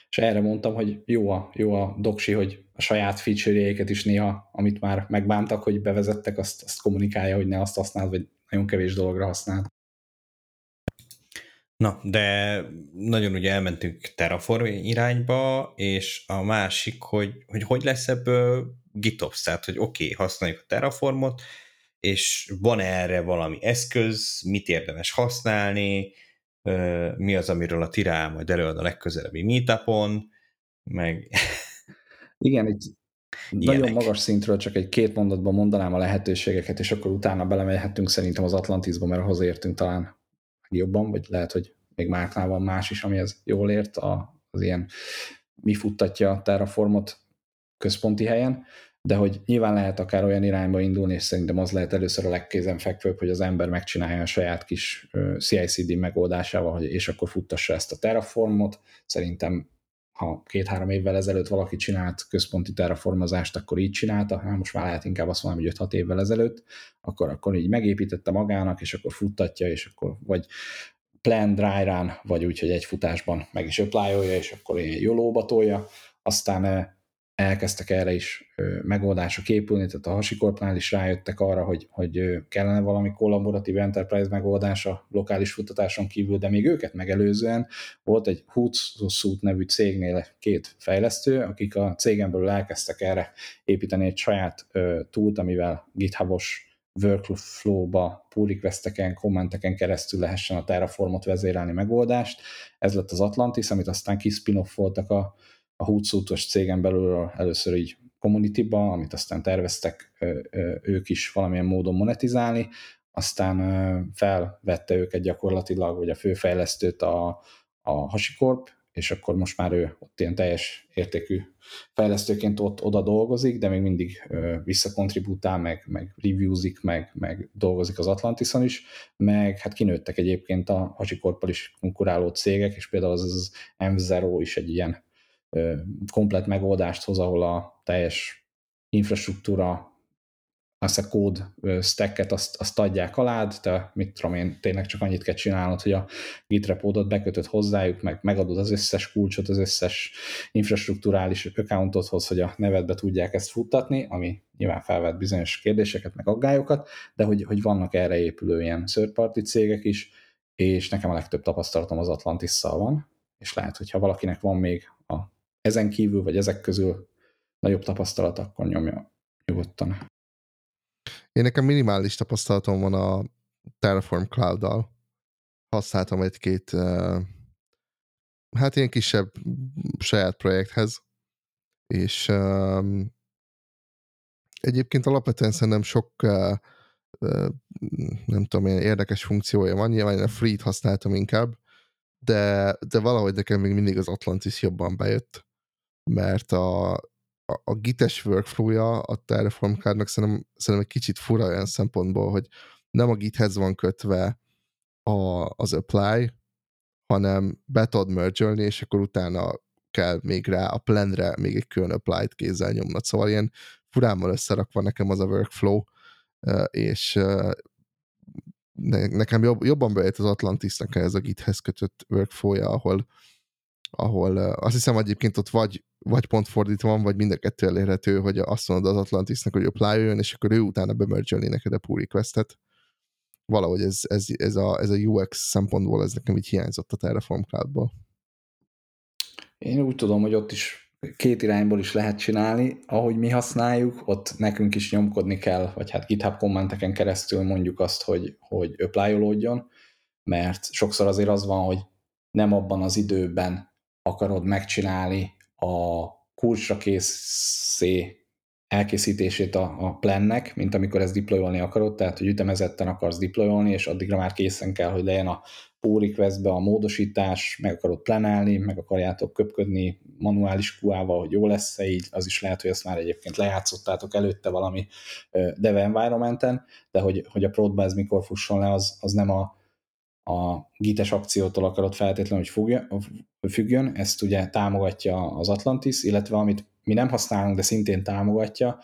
És erre mondtam, hogy jó a, jó a doksi, hogy a saját feature is néha, amit már megbántak, hogy bevezettek, azt, azt kommunikálja, hogy ne azt használd, vagy nagyon kevés dologra használ. Na, de nagyon ugye elmentünk Terraform irányba, és a másik, hogy hogy, hogy lesz ebből GitOps, tehát hogy oké, okay, használjuk a Terraformot, és van -e erre valami eszköz, mit érdemes használni, mi az, amiről a Tirá majd előad a legközelebbi meetupon, meg... [LAUGHS] Igen, egy Ilyenek. nagyon magas szintről csak egy két mondatban mondanám a lehetőségeket, és akkor utána belemegyhetünk szerintem az Atlantisba, mert hozzáértünk talán jobban, vagy lehet, hogy még Márknál van más is, ami ez jól ért, az ilyen mi futtatja a Terraformot központi helyen, de hogy nyilván lehet akár olyan irányba indulni, és szerintem az lehet először a legkézenfekvőbb, hogy az ember megcsinálja a saját kis CI/CD megoldásával, hogy és akkor futtassa ezt a Terraformot. Szerintem ha két-három évvel ezelőtt valaki csinált központi terraformozást, akkor így csinálta, hát most már lehet inkább azt mondani, hogy 5-6 évvel ezelőtt, akkor, akkor így megépítette magának, és akkor futtatja, és akkor vagy plan dry run, vagy úgy, hogy egy futásban meg is applyolja, és akkor ilyen jólóba tolja, aztán elkezdtek erre is megoldások épülni, tehát a hasikorpnál is rájöttek arra, hogy, hogy kellene valami kollaboratív enterprise megoldás a lokális futtatáson kívül, de még őket megelőzően volt egy Hootsuite nevű cégnél két fejlesztő, akik a cégen belül elkezdtek erre építeni egy saját túlt, amivel GitHubos workflow-ba pull requesteken, kommenteken keresztül lehessen a Terraformot vezérelni megoldást. Ez lett az Atlantis, amit aztán kispin-offoltak a, a hootsuite cégen belül először így community-ba, amit aztán terveztek ők is valamilyen módon monetizálni, aztán felvette őket gyakorlatilag, vagy a főfejlesztőt a, a HashiCorp, és akkor most már ő ott ilyen teljes értékű fejlesztőként ott oda dolgozik, de még mindig visszakontribútál, meg, meg reviewzik, meg, meg dolgozik az Atlantison is, meg hát kinőttek egyébként a HashiCorp-al is konkuráló cégek, és például az, az M0 is egy ilyen komplet megoldást hoz, ahol a teljes infrastruktúra, azt a kód stacket azt, azt adják alád, te mit tudom én, tényleg csak annyit kell csinálnod, hogy a git repódot bekötöd hozzájuk, meg megadod az összes kulcsot, az összes infrastruktúrális accountodhoz, hogy a nevedbe tudják ezt futtatni, ami nyilván felvet bizonyos kérdéseket, meg aggályokat, de hogy, hogy vannak erre épülő ilyen third party cégek is, és nekem a legtöbb tapasztalatom az Atlantis-szal van, és lehet, hogyha valakinek van még ezen kívül, vagy ezek közül nagyobb tapasztalat, akkor nyomja nyugodtan. Én nekem minimális tapasztalatom van a Terraform Cloud-dal. Használtam egy-két hát ilyen kisebb saját projekthez, és um, egyébként alapvetően szerintem sok nem tudom, ilyen érdekes funkciója van, nyilván én a Free-t használtam inkább, de, de valahogy nekem még mindig az Atlantis jobban bejött mert a, a, a gites workflow-ja a Terraform Cloud-nak szerintem, szerintem egy kicsit fura olyan szempontból, hogy nem a githez van kötve a, az apply, hanem be tudod merge és akkor utána kell még rá a planre még egy külön apply-t kézzel nyomnod. Szóval ilyen furámmal összerakva nekem az a workflow, és nekem jobb, jobban bejött az Atlantisnak ez a githez kötött workflow-ja, ahol ahol azt hiszem egyébként ott vagy, vagy pont fordítva van, vagy mind a kettő elérhető, hogy azt mondod az Atlantisnak, hogy apply jön, és akkor ő utána bemergelni neked a pull requestet. Valahogy ez, ez, ez, a, ez a UX szempontból ez nekem így hiányzott a Terraform Cloud-ból. Én úgy tudom, hogy ott is két irányból is lehet csinálni. Ahogy mi használjuk, ott nekünk is nyomkodni kell, vagy hát GitHub kommenteken keresztül mondjuk azt, hogy, hogy apply mert sokszor azért az van, hogy nem abban az időben akarod megcsinálni a kulcsra készé elkészítését a, a plannek, mint amikor ezt deployolni akarod, tehát hogy ütemezetten akarsz deployolni, és addigra már készen kell, hogy legyen a pull requestbe a módosítás, meg akarod planálni, meg akarjátok köpködni manuális QA-val, hogy jó lesz-e így, az is lehet, hogy ezt már egyébként lejátszottátok előtte valami dev environmenten, de hogy, hogy a prodba ez mikor fusson le, az, az nem a a gites akciótól akarod feltétlenül, hogy függjön, ezt ugye támogatja az Atlantis, illetve amit mi nem használunk, de szintén támogatja,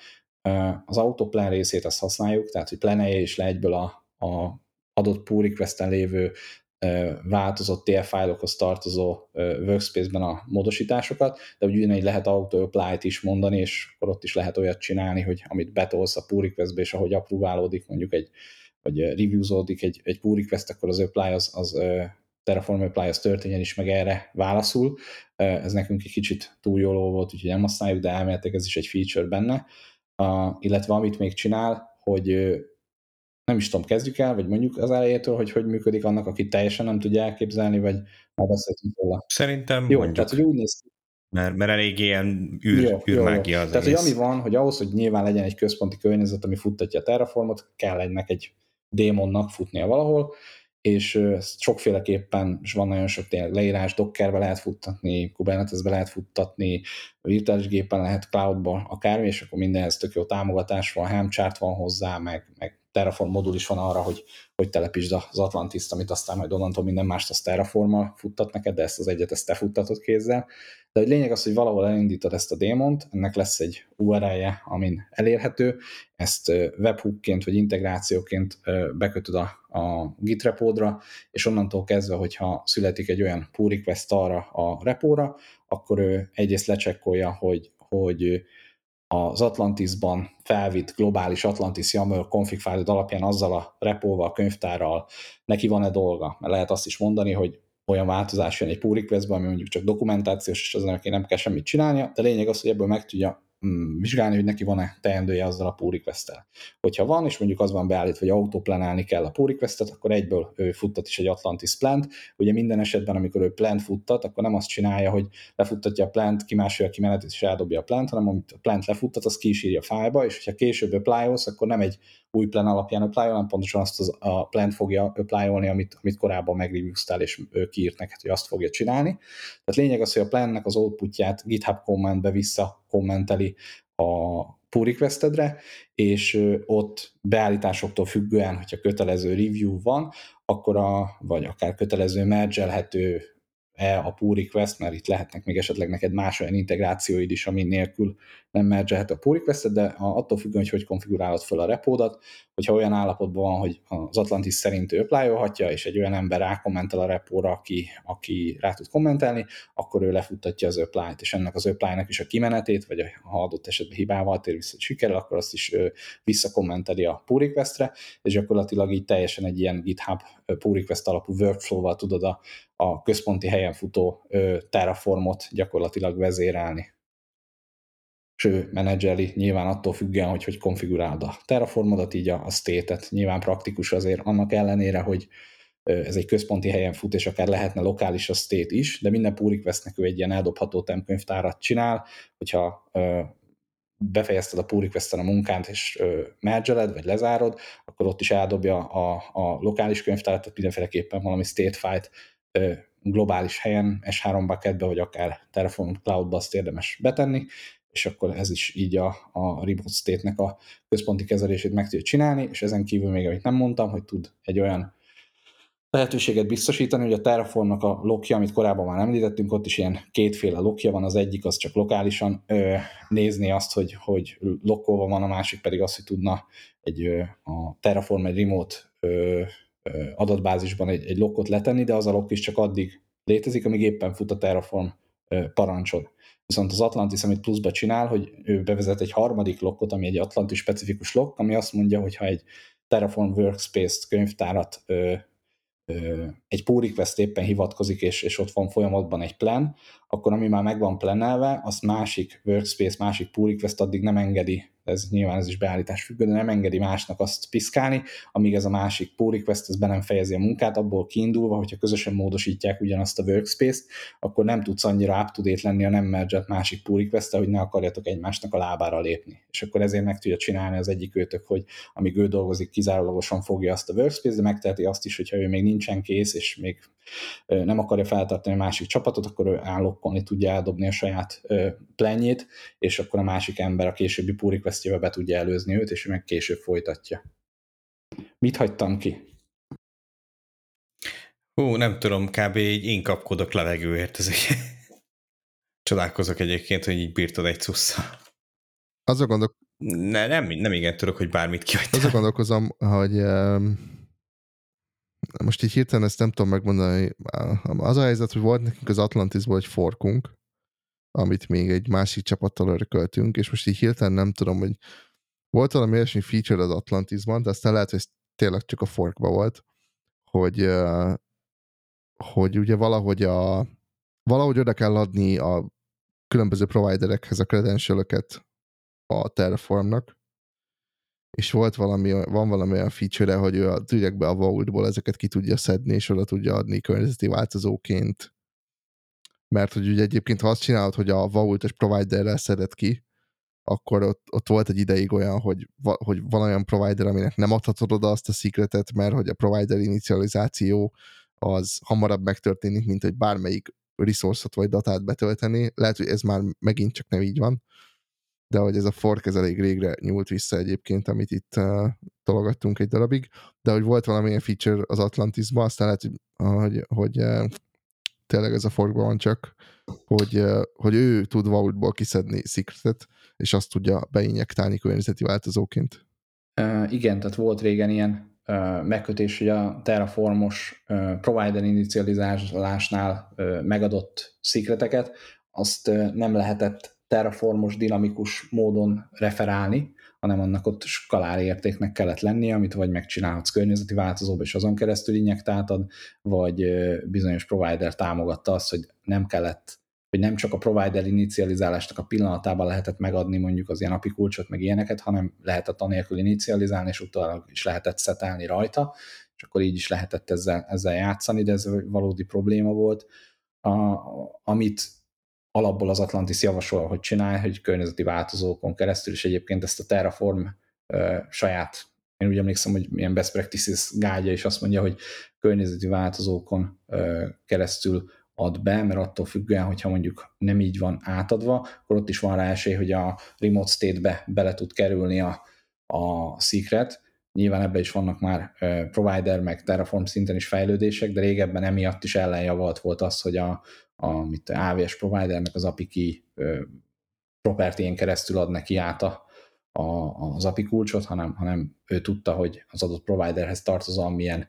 az autoplan részét azt használjuk, tehát hogy plenelje is le egyből a, a adott pull requesten lévő változott TL fájlokhoz tartozó workspace-ben a módosításokat, de úgy ugyanígy lehet auto apply-t is mondani, és akkor ott is lehet olyat csinálni, hogy amit betolsz a pull requestbe, és ahogy aproválódik mondjuk egy vagy reviewzódik egy, egy pull request, akkor az apply az, az Terraform apply az történjen is, meg erre válaszul. Ez nekünk egy kicsit túl jól volt, úgyhogy nem használjuk, de elméletileg ez is egy feature benne. Uh, illetve amit még csinál, hogy nem is tudom, kezdjük el, vagy mondjuk az elejétől, hogy hogy működik annak, aki teljesen nem tudja elképzelni, vagy már beszéltünk róla. Szerintem jó, mondjuk. Tehát, hogy úgy néz mert, mert elég ilyen űr, jó, űrmágia jó, jó. az Tehát, egész. hogy ami van, hogy ahhoz, hogy nyilván legyen egy központi környezet, ami futtatja a Terraformot, kell ennek egy démonnak futnia valahol, és sokféleképpen, és van nagyon sok leírás, Dockerbe lehet futtatni, Kubernetesbe lehet futtatni, virtuális gépen lehet cloudba, akármi, és akkor mindenhez tök jó támogatás van, Helm chart van hozzá, meg, meg Terraform modul is van arra, hogy, hogy telepítsd az Atlantis-t, amit aztán majd onnantól minden mást az Terraformmal futtat neked, de ezt az egyet ezt te futtatod kézzel. De a lényeg az, hogy valahol elindítod ezt a démont, ennek lesz egy URL-je, amin elérhető, ezt webhookként vagy integrációként bekötöd a, a Git repódra, és onnantól kezdve, hogyha születik egy olyan pull request arra a repóra, akkor ő egyrészt lecsekkolja, hogy, hogy az Atlantisban felvitt globális Atlantis YAML config alapján azzal a repóval, a könyvtárral neki van-e dolga. Mert lehet azt is mondani, hogy olyan változás jön egy pull requestbe, ami mondjuk csak dokumentációs, és az neki nem kell semmit csinálnia, de lényeg az, hogy ebből meg tudja Mm, vizsgálni, hogy neki van-e teendője azzal a pull request-tel. Hogyha van, és mondjuk az van beállítva, hogy autoplanálni kell a pull request akkor egyből ő futtat is egy Atlantis plant. Ugye minden esetben, amikor ő plant futtat, akkor nem azt csinálja, hogy lefuttatja a plant, kimásolja a kimenetet és eldobja a plant, hanem amit a plant lefuttat, az ki is írja a fájba, és hogyha később apply akkor nem egy új plan alapján apply pontosan azt az, a plant fogja apply amit, amit korábban megreviewztál, és ő kiírt neked, hogy azt fogja csinálni. Tehát lényeg az, hogy a plannek az outputját GitHub commentbe vissza kommenteli a pull requestedre, és ott beállításoktól függően, hogyha kötelező review van, akkor a, vagy akár kötelező mergelhető e a pull request, mert itt lehetnek még esetleg neked más olyan integrációid is, ami nélkül nem mergelhet a pull request de attól függően, hogy hogy konfigurálod fel a repódat, hogyha olyan állapotban van, hogy az Atlantis szerint ő applyolhatja, és egy olyan ember rákommentel a repóra, aki, aki rá tud kommentelni, akkor ő lefuttatja az apply és ennek az apply is a kimenetét, vagy ha adott esetben hibával tér vissza, hogy sikerül, akkor azt is visszakommenteli a pull requestre, és gyakorlatilag így teljesen egy ilyen GitHub pull request alapú workflow-val tudod a, a központi helyen futó Terraformot gyakorlatilag vezérelni és ő menedzseli, nyilván attól függően, hogy hogy konfigurálod a Terraformodat, így a, a state-et. Nyilván praktikus azért annak ellenére, hogy ez egy központi helyen fut, és akár lehetne lokális a state is, de minden pull requestnek ő egy ilyen eldobható temkönyvtárat csinál, hogyha befejezted a pull request a munkát, és mergeled, vagy lezárod, akkor ott is eldobja a, a lokális könyvtárat, tehát mindenféleképpen valami state file-t globális helyen, S3 bucketbe, vagy akár Terraform Cloudba azt érdemes betenni, és akkor ez is így a, a remote state-nek a központi kezelését meg tudja csinálni, és ezen kívül még, amit nem mondtam, hogy tud egy olyan lehetőséget biztosítani, hogy a Terraformnak a lokja, amit korábban már említettünk, ott is ilyen kétféle lokja van, az egyik az csak lokálisan ö, nézni azt, hogy, hogy lokkolva van, a másik pedig az, hogy tudna egy, ö, a Terraform egy remote ö, ö, adatbázisban egy, egy lokot letenni, de az a lok is csak addig létezik, amíg éppen fut a Terraform ö, parancsod. Viszont az Atlantis, amit pluszba csinál, hogy ő bevezet egy harmadik lokkot, ami egy Atlantis specifikus lokk, ami azt mondja, hogy ha egy Terraform Workspace könyvtárat ö, ö, egy pull request éppen hivatkozik, és, és ott van folyamatban egy plan, akkor ami már megvan planelve, azt másik workspace, másik pull request addig nem engedi ez nyilván ez is beállítás függő, de nem engedi másnak azt piszkálni, amíg ez a másik pull request ez be nem fejezi a munkát, abból kiindulva, hogyha közösen módosítják ugyanazt a workspace-t, akkor nem tudsz annyira up to date lenni a nem merged másik pull request hogy ne akarjatok egymásnak a lábára lépni. És akkor ezért meg tudja csinálni az egyik őtök, hogy amíg ő dolgozik, kizárólagosan fogja azt a workspace, de megteheti azt is, hogyha ő még nincsen kész, és még nem akarja feltartani a másik csapatot, akkor ő állokkolni tudja eldobni a saját plenjét, és akkor a másik ember a későbbi pull requestjével be tudja előzni őt, és ő meg később folytatja. Mit hagytam ki? Hú, nem tudom, kb. így én kapkodok levegőért. Ez egy... [LAUGHS] Csodálkozok egyébként, hogy így bírtad egy cusszal. Azok gondolok... Ne, nem, nem igen tudok, hogy bármit kihagytál. Azok gondolkozom, hogy um most így hirtelen ezt nem tudom megmondani, az a helyzet, hogy volt nekünk az Atlantisból egy forkunk, amit még egy másik csapattal örököltünk, és most így hirtelen nem tudom, hogy volt valami olyasmi feature az Atlantisban, de aztán lehet, hogy ez tényleg csak a forkba volt, hogy, hogy ugye valahogy a valahogy oda kell adni a különböző providerekhez a credentialöket a Terraformnak, és volt valami, van valami olyan feature hogy ő a, be a Vaultból ezeket ki tudja szedni, és oda tudja adni környezeti változóként. Mert hogy ugye egyébként, ha azt csinálod, hogy a Vault-es providerrel szeded ki, akkor ott, ott volt egy ideig olyan, hogy, va, hogy van olyan provider, aminek nem adhatod oda azt a secretet, mert hogy a provider inicializáció az hamarabb megtörténik, mint hogy bármelyik resource-ot vagy datát betölteni. Lehet, hogy ez már megint csak nem így van de hogy ez a fork ez elég régre nyúlt vissza egyébként, amit itt uh, tologattunk egy darabig, de hogy volt valamilyen feature az Atlantisban, aztán lehet, hogy, hogy, hogy uh, tényleg ez a forgban van csak, hogy, hogy ő tud vaultból kiszedni secretet, és azt tudja beinjektálni környezeti változóként. Uh, igen, tehát volt régen ilyen uh, megkötés, hogy a Terraformos uh, provider inicializálásnál uh, megadott szikreteket, azt uh, nem lehetett Terraformos dinamikus módon referálni, hanem annak ott skalár értéknek kellett lennie, amit vagy megcsinálhatsz környezeti változóba, és azon keresztül injektáltad, vagy bizonyos provider támogatta azt, hogy nem kellett hogy nem csak a provider inicializálásnak a pillanatában lehetett megadni mondjuk az ilyen API kulcsot, meg ilyeneket, hanem lehetett anélkül inicializálni, és utána is lehetett szetelni rajta, és akkor így is lehetett ezzel, ezzel játszani, de ez valódi probléma volt. A, amit alapból az Atlantis javasol, hogy csinálj, hogy környezeti változókon keresztül, és egyébként ezt a Terraform ö, saját, én úgy emlékszem, hogy milyen best practices gágya is azt mondja, hogy környezeti változókon ö, keresztül ad be, mert attól függően, hogyha mondjuk nem így van átadva, akkor ott is van rá esély, hogy a remote state-be bele tud kerülni a, a secret. Nyilván ebben is vannak már provider, meg Terraform szinten is fejlődések, de régebben emiatt is ellenjavalt volt az, hogy a, a mit, AWS providernek az API key propertien keresztül ad neki át a, a, az API kulcsot, hanem, hanem ő tudta, hogy az adott providerhez tartozóan milyen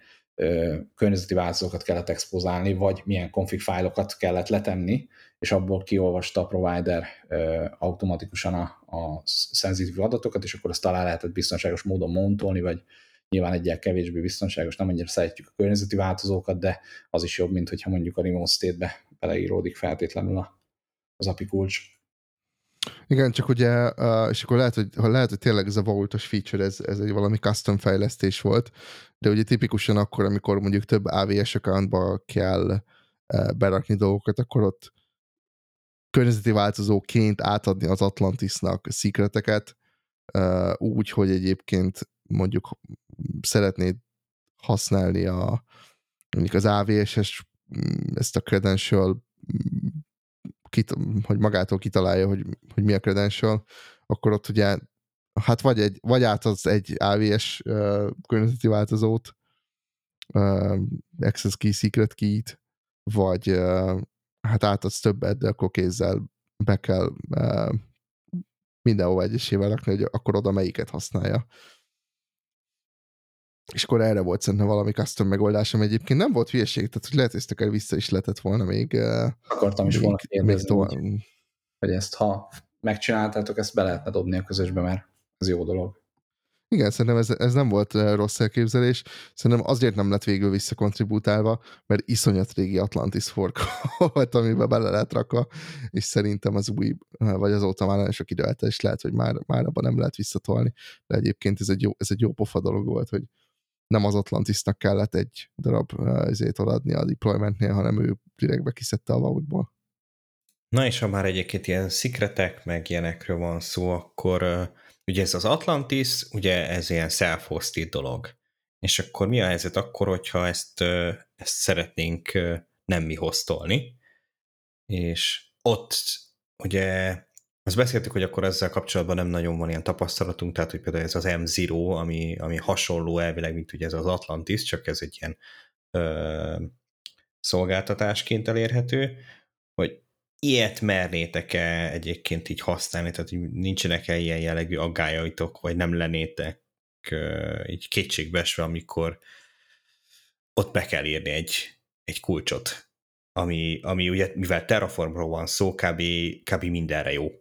környezeti változókat kellett expozálni, vagy milyen config fájlokat kellett letenni, és abból kiolvasta a provider automatikusan a, a szenzitív adatokat, és akkor azt talán lehetett biztonságos módon montolni, vagy nyilván egyel kevésbé biztonságos, nem annyira szeretjük a környezeti változókat, de az is jobb, mint hogyha mondjuk a remote state-be beleíródik feltétlenül a, az API kulcs. Igen, csak ugye, és akkor lehet, hogy, lehet, hogy tényleg ez a vaultos feature, ez, ez egy valami custom fejlesztés volt, de ugye tipikusan akkor, amikor mondjuk több AWS accountba kell berakni dolgokat, akkor ott környezeti változóként átadni az Atlantisnak szikreteket, úgy, hogy egyébként mondjuk szeretnéd használni a mondjuk az AWS-es mm, ezt a credential mm, kit, hogy magától kitalálja, hogy, hogy mi a credential, akkor ott ugye hát vagy, egy, vagy átadsz egy AWS uh, környezeti változót, uh, access key, secret key-t, vagy uh, hát átadsz többet, de akkor kézzel be kell uh, mindenhova egyesével rakni, hogy akkor oda melyiket használja. És akkor erre volt szerintem valami custom megoldás, ami egyébként nem volt hülyeség, tehát hogy lehet, hogy vissza is lehetett volna még. Akartam is volna kérdezni, még hogy, hogy ezt ha megcsináltátok, ezt be lehetne dobni a közösbe, mert ez jó dolog. Igen, szerintem ez, ez nem volt rossz elképzelés. Szerintem azért nem lett végül visszakontribútálva, mert iszonyat régi Atlantis fork [LAUGHS] volt, amiben bele lehet rakva, és szerintem az új, vagy azóta már nagyon sok idő eltelt, és lehet, hogy már, már abban nem lehet visszatolni. De egyébként ez egy jó, ez egy jó pofa dolog volt, hogy nem az Atlantisnak kellett egy darab ezért adni a deploymentnél, hanem ő direktbe kiszedte a vaultból. Na és ha már egyébként ilyen szikretek, meg ilyenekről van szó, akkor ugye ez az Atlantis, ugye ez ilyen self-hosted dolog. És akkor mi a helyzet akkor, hogyha ezt, ezt szeretnénk nem mi hostolni, és ott ugye azt beszéltük, hogy akkor ezzel kapcsolatban nem nagyon van ilyen tapasztalatunk, tehát hogy például ez az M0, ami, ami hasonló elvileg, mint ugye ez az Atlantis, csak ez egy ilyen ö, szolgáltatásként elérhető, hogy ilyet mernétek-e egyébként így használni, tehát hogy nincsenek-e ilyen jellegű aggájaitok, vagy nem lennétek ö, így kétségbesve, amikor ott be kell írni egy, egy kulcsot, ami, ami ugye, mivel Terraformról van szó, kb, kb mindenre jó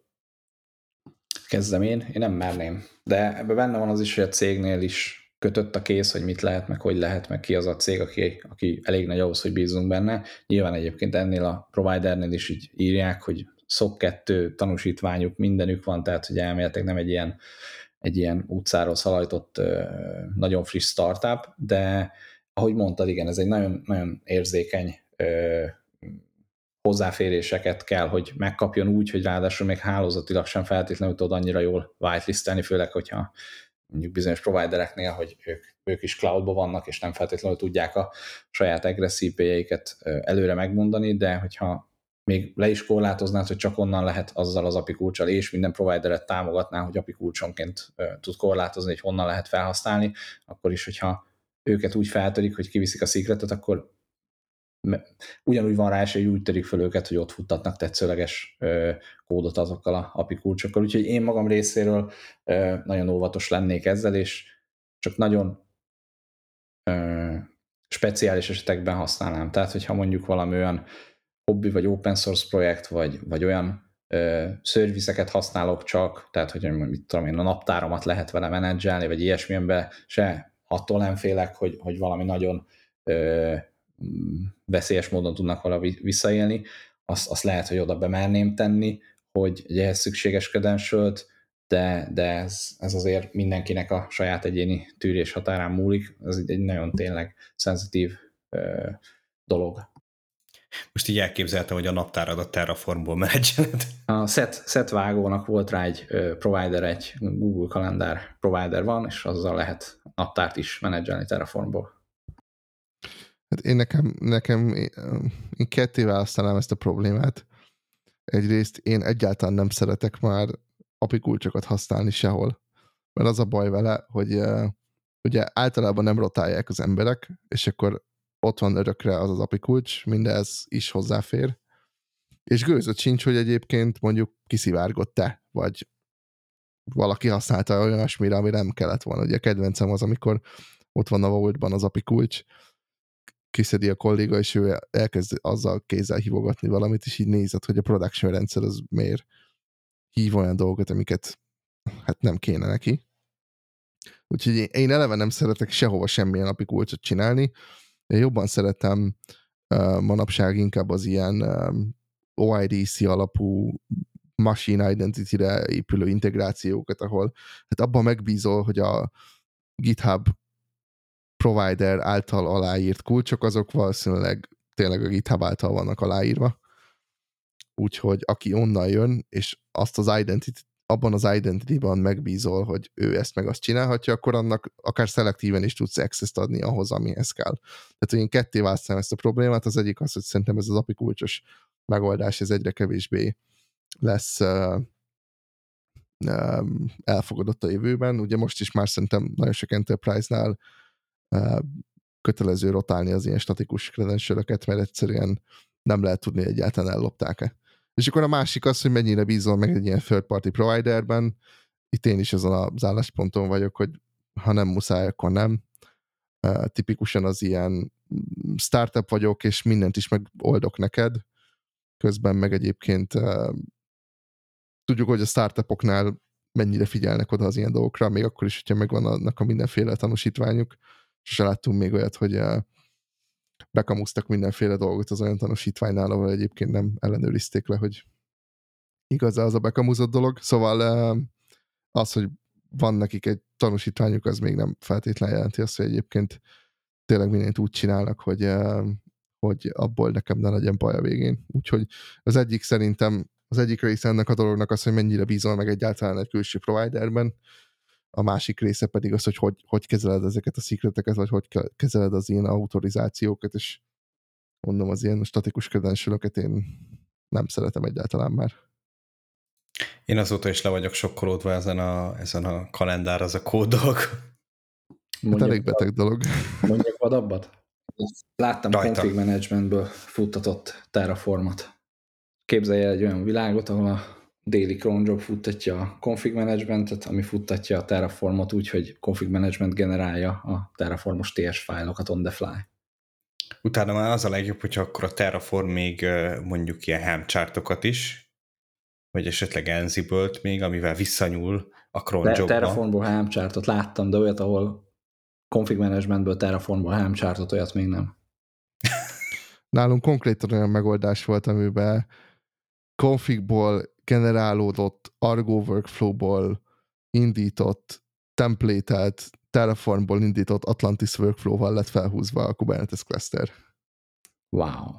kezdem én, én nem merném. De ebben benne van az is, hogy a cégnél is kötött a kész, hogy mit lehet, meg hogy lehet, meg ki az a cég, aki, aki elég nagy ahhoz, hogy bízunk benne. Nyilván egyébként ennél a providernél is így írják, hogy SOC 2 tanúsítványuk, mindenük van, tehát hogy elméletek nem egy ilyen, egy ilyen utcáról szalajtott nagyon friss startup, de ahogy mondtad, igen, ez egy nagyon, nagyon érzékeny hozzáféréseket kell, hogy megkapjon úgy, hogy ráadásul még hálózatilag sem feltétlenül tud annyira jól whitelistelni, főleg, hogyha mondjuk bizonyos providereknél, hogy ők, ők is cloudban vannak, és nem feltétlenül tudják a saját agresszív jeiket előre megmondani, de hogyha még le is korlátoznád, hogy csak onnan lehet azzal az API kulcsal, és minden provideret támogatná, hogy API kulcsonként tud korlátozni, hogy honnan lehet felhasználni, akkor is, hogyha őket úgy feltörik, hogy kiviszik a szikretet, akkor ugyanúgy van rá, és úgy törik fel őket, hogy ott futtatnak tetszőleges kódot azokkal a API kulcsokkal. Úgyhogy én magam részéről nagyon óvatos lennék ezzel, és csak nagyon speciális esetekben használnám. Tehát, hogyha mondjuk valami olyan hobbi vagy open source projekt, vagy, vagy olyan szervizeket használok csak, tehát hogy mit tudom én, a naptáramat lehet vele menedzselni, vagy ilyesmilyenbe se attól nem félek, hogy, hogy valami nagyon veszélyes módon tudnak valahogy visszaélni, azt, azt lehet, hogy oda bemerném tenni, hogy egy ehhez szükséges credential de, de ez, ez azért mindenkinek a saját egyéni tűrés határán múlik, ez egy nagyon tényleg szenzitív ö, dolog. Most így elképzeltem, hogy a naptáradat Terraformból menedzseled. A set, set vágónak volt rá egy provider, egy Google kalendár provider van, és azzal lehet naptárt is menedzselni Terraformból. Hát én nekem, nekem én ketté választanám ezt a problémát. Egyrészt én egyáltalán nem szeretek már apikulcsokat használni sehol. Mert az a baj vele, hogy ugye általában nem rotálják az emberek, és akkor ott van örökre az az apikulcs, mindez is hozzáfér. És gőzött sincs, hogy egyébként mondjuk kiszivárgott te, vagy valaki használta olyasmire, ami nem kellett volna. Ugye kedvencem az, amikor ott van a Vault-ban az API kulcs, kiszedi a kolléga, és ő elkezd azzal kézzel hívogatni valamit, és így nézed, hogy a production rendszer az miért hív olyan dolgokat, amiket hát nem kéne neki. Úgyhogy én eleve nem szeretek sehova semmilyen API kulcsot csinálni. Én jobban szeretem uh, manapság inkább az ilyen um, OIDC alapú machine identity-re épülő integrációkat, ahol hát abban megbízol, hogy a GitHub provider által aláírt kulcsok, azok valószínűleg tényleg a GitHub által vannak aláírva. Úgyhogy aki onnan jön, és azt az identity, abban az identity-ban megbízol, hogy ő ezt meg azt csinálhatja, akkor annak akár szelektíven is tudsz access adni ahhoz, amihez kell. Tehát, hogy én ketté választom ezt a problémát, az egyik az, hogy szerintem ez az API kulcsos megoldás, ez egyre kevésbé lesz uh, elfogadott a jövőben. Ugye most is már szerintem nagyon sok Enterprise-nál kötelező rotálni az ilyen statikus credentialöket, mert egyszerűen nem lehet tudni, hogy egyáltalán ellopták-e. És akkor a másik az, hogy mennyire bízol meg egy ilyen third party providerben. Itt én is azon az állásponton vagyok, hogy ha nem muszáj, akkor nem. Tipikusan az ilyen startup vagyok, és mindent is megoldok neked. Közben meg egyébként tudjuk, hogy a startupoknál mennyire figyelnek oda az ilyen dolgokra, még akkor is, hogyha megvan annak a mindenféle tanúsítványuk. Sose láttunk még olyat, hogy uh, bekamusztak mindenféle dolgot az olyan tanúsítványnál, ahol egyébként nem ellenőrizték le, hogy igaz az a bekamuzott dolog. Szóval az, hogy van nekik egy tanúsítványuk, az még nem feltétlenül jelenti azt, hogy egyébként tényleg mindent úgy csinálnak, hogy, hogy abból nekem ne legyen baj a végén. Úgyhogy az egyik szerintem, az egyik része ennek a dolognak az, hogy mennyire bízol meg egyáltalán egy külső providerben, a másik része pedig az, hogy hogy, hogy kezeled ezeket a szikreteket, vagy hogy kezeled az ilyen autorizációkat, és mondom, az ilyen statikus credentialokat én nem szeretem egyáltalán már. Én azóta is le vagyok sokkolódva ezen a, ezen a kalendár, az a kódolg. Hát elég beteg dolog. Mondjak vadabbat? Láttam Rajta. config managementből futtatott Terraformot. Képzelj el egy olyan világot, ahol a déli cron job futtatja a config managementet, ami futtatja a Terraformot úgy, hogy config management generálja a Terraformos TS fájlokat on the fly. Utána már az a legjobb, hogyha akkor a Terraform még mondjuk ilyen Helm chartokat is, vagy esetleg ansible még, amivel visszanyúl a cron jobba. Terraformból Helm chartot láttam, de olyat, ahol config managementből Terraformból Helm chartot, olyat még nem. Nálunk konkrétan olyan megoldás volt, amiben configból generálódott Argo workflow-ból indított, templatelt, Terraformból indított Atlantis workflow-val lett felhúzva a Kubernetes cluster. Wow.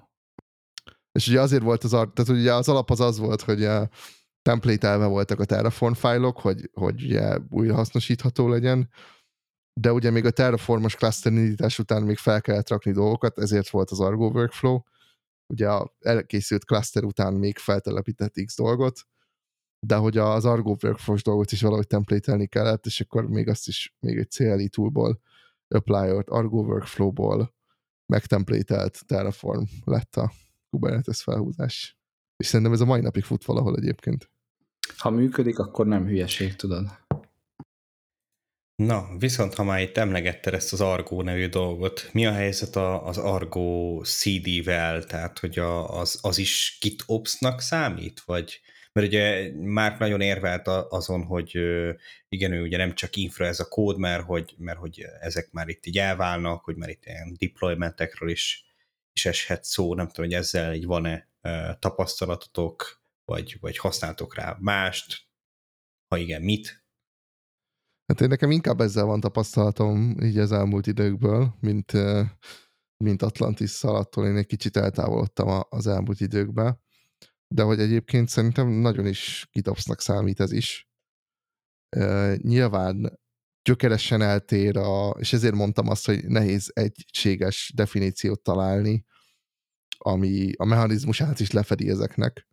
És ugye azért volt az, tehát ugye az alap az az volt, hogy a template voltak a Terraform fájlok, hogy, hogy ugye újra hasznosítható legyen, de ugye még a Terraformos cluster indítás után még fel kellett rakni dolgokat, ezért volt az Argo workflow, ugye a elkészült cluster után még feltelepített X dolgot, de hogy az Argo Workforce dolgot is valahogy templatelni kellett, és akkor még azt is még egy CLI toolból, apply Argo Workflow-ból megtemplételt Terraform lett a Kubernetes felhúzás. És szerintem ez a mai napig fut valahol egyébként. Ha működik, akkor nem hülyeség, tudod. Na, viszont ha már itt emlegetted ezt az Argo nevű dolgot, mi a helyzet a, az Argo CD-vel, tehát hogy a, az, az is GitOps-nak számít, vagy mert ugye már nagyon érvelt azon, hogy igen, ő ugye nem csak infra ez a kód, mert hogy, mert hogy ezek már itt így elválnak, hogy már itt ilyen deploymentekről is, is eshet szó, nem tudom, hogy ezzel így van-e tapasztalatotok, vagy, vagy használtok rá mást, ha igen, mit? Hát én nekem inkább ezzel van tapasztalatom így az elmúlt időkből, mint, mint atlantis attól én egy kicsit eltávolodtam az elmúlt időkben, de hogy egyébként szerintem nagyon is kitopsznak számít ez is. Nyilván gyökeresen eltér, a, és ezért mondtam azt, hogy nehéz egységes definíciót találni, ami a mechanizmusát is lefedi ezeknek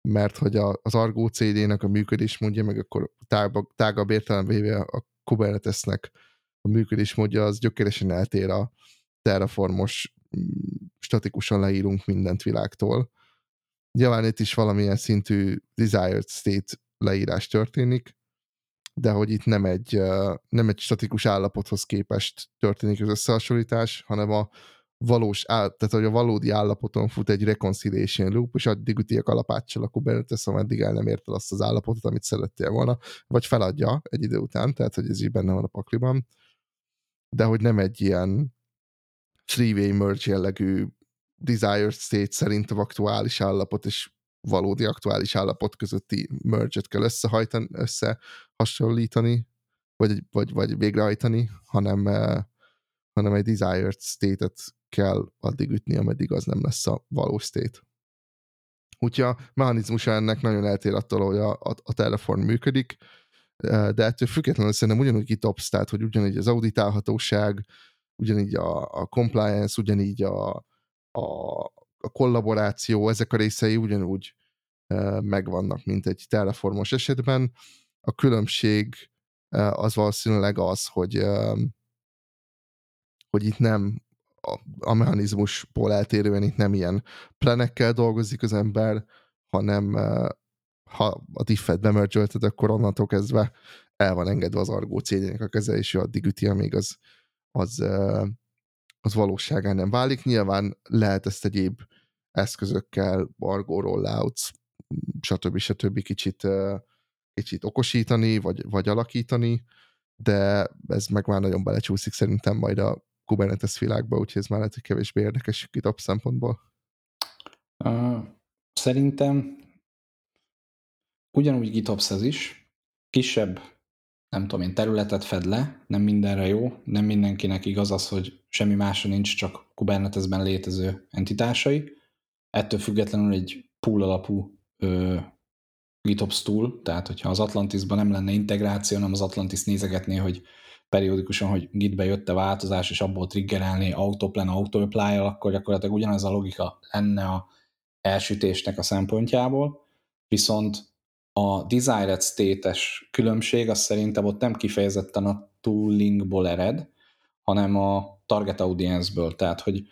mert hogy a, az Argo CD-nek a működés módja, meg akkor tágabb, tágabb értelemben a Kubernetesnek a működés módja az gyökeresen eltér a terraformos mm, statikusan leírunk mindent világtól. Nyilván itt is valamilyen szintű desired state leírás történik, de hogy itt nem egy, nem egy statikus állapothoz képest történik az összehasonlítás, hanem a valós, áll, tehát hogy a valódi állapoton fut egy reconciliation loop, és addig üti a kalapáccsal a Kubernetes, ameddig el nem érted azt az állapotot, amit szerettél volna, vagy feladja egy idő után, tehát hogy ez így benne van a pakliban, de hogy nem egy ilyen three-way merge jellegű desired state szerint aktuális állapot és valódi aktuális állapot közötti merge-et kell összehajtani, összehasonlítani, vagy, vagy, vagy végrehajtani, hanem, eh, hanem egy desired state-et kell addig ütni, ameddig az nem lesz a valós state. Úgyhogy a mechanizmusa ennek nagyon eltér attól, hogy a, a, a Terraform működik, de ettől függetlenül szerintem ugyanúgy GitOps, tehát hogy ugyanígy az auditálhatóság, ugyanígy a, a compliance, ugyanígy a, a, a kollaboráció, ezek a részei ugyanúgy megvannak, mint egy Terraformos esetben. A különbség az valószínűleg az, hogy hogy itt nem a, a mechanizmusból eltérően itt nem ilyen plenekkel dolgozik az ember, hanem ha a diffet bemergelted, akkor onnantól kezdve el van engedve az argó cégének a keze, és addig üti, amíg az, az, az valóságán nem válik. Nyilván lehet ezt egyéb eszközökkel, argó rollouts, stb. stb. kicsit, kicsit okosítani, vagy, vagy alakítani, de ez meg már nagyon belecsúszik szerintem majd a Kubernetes világba, úgyhogy ez már lehet, hogy kevésbé érdekes GitOps szempontból. Uh, szerintem ugyanúgy ez is, kisebb, nem tudom én, területet fed le, nem mindenre jó, nem mindenkinek igaz az, hogy semmi másra nincs, csak Kubernetesben létező entitásai. Ettől függetlenül egy pool alapú ö, GitOps tool, tehát hogyha az Atlantisban nem lenne integráció, hanem az Atlantis nézegetné, hogy periódikusan, hogy gitbe jött a változás, és abból triggerelni autoplan, autoapply akkor gyakorlatilag ugyanaz a logika lenne a elsütésnek a szempontjából, viszont a desired state-es különbség az szerintem ott nem kifejezetten a toolingból ered, hanem a target audience-ből, tehát hogy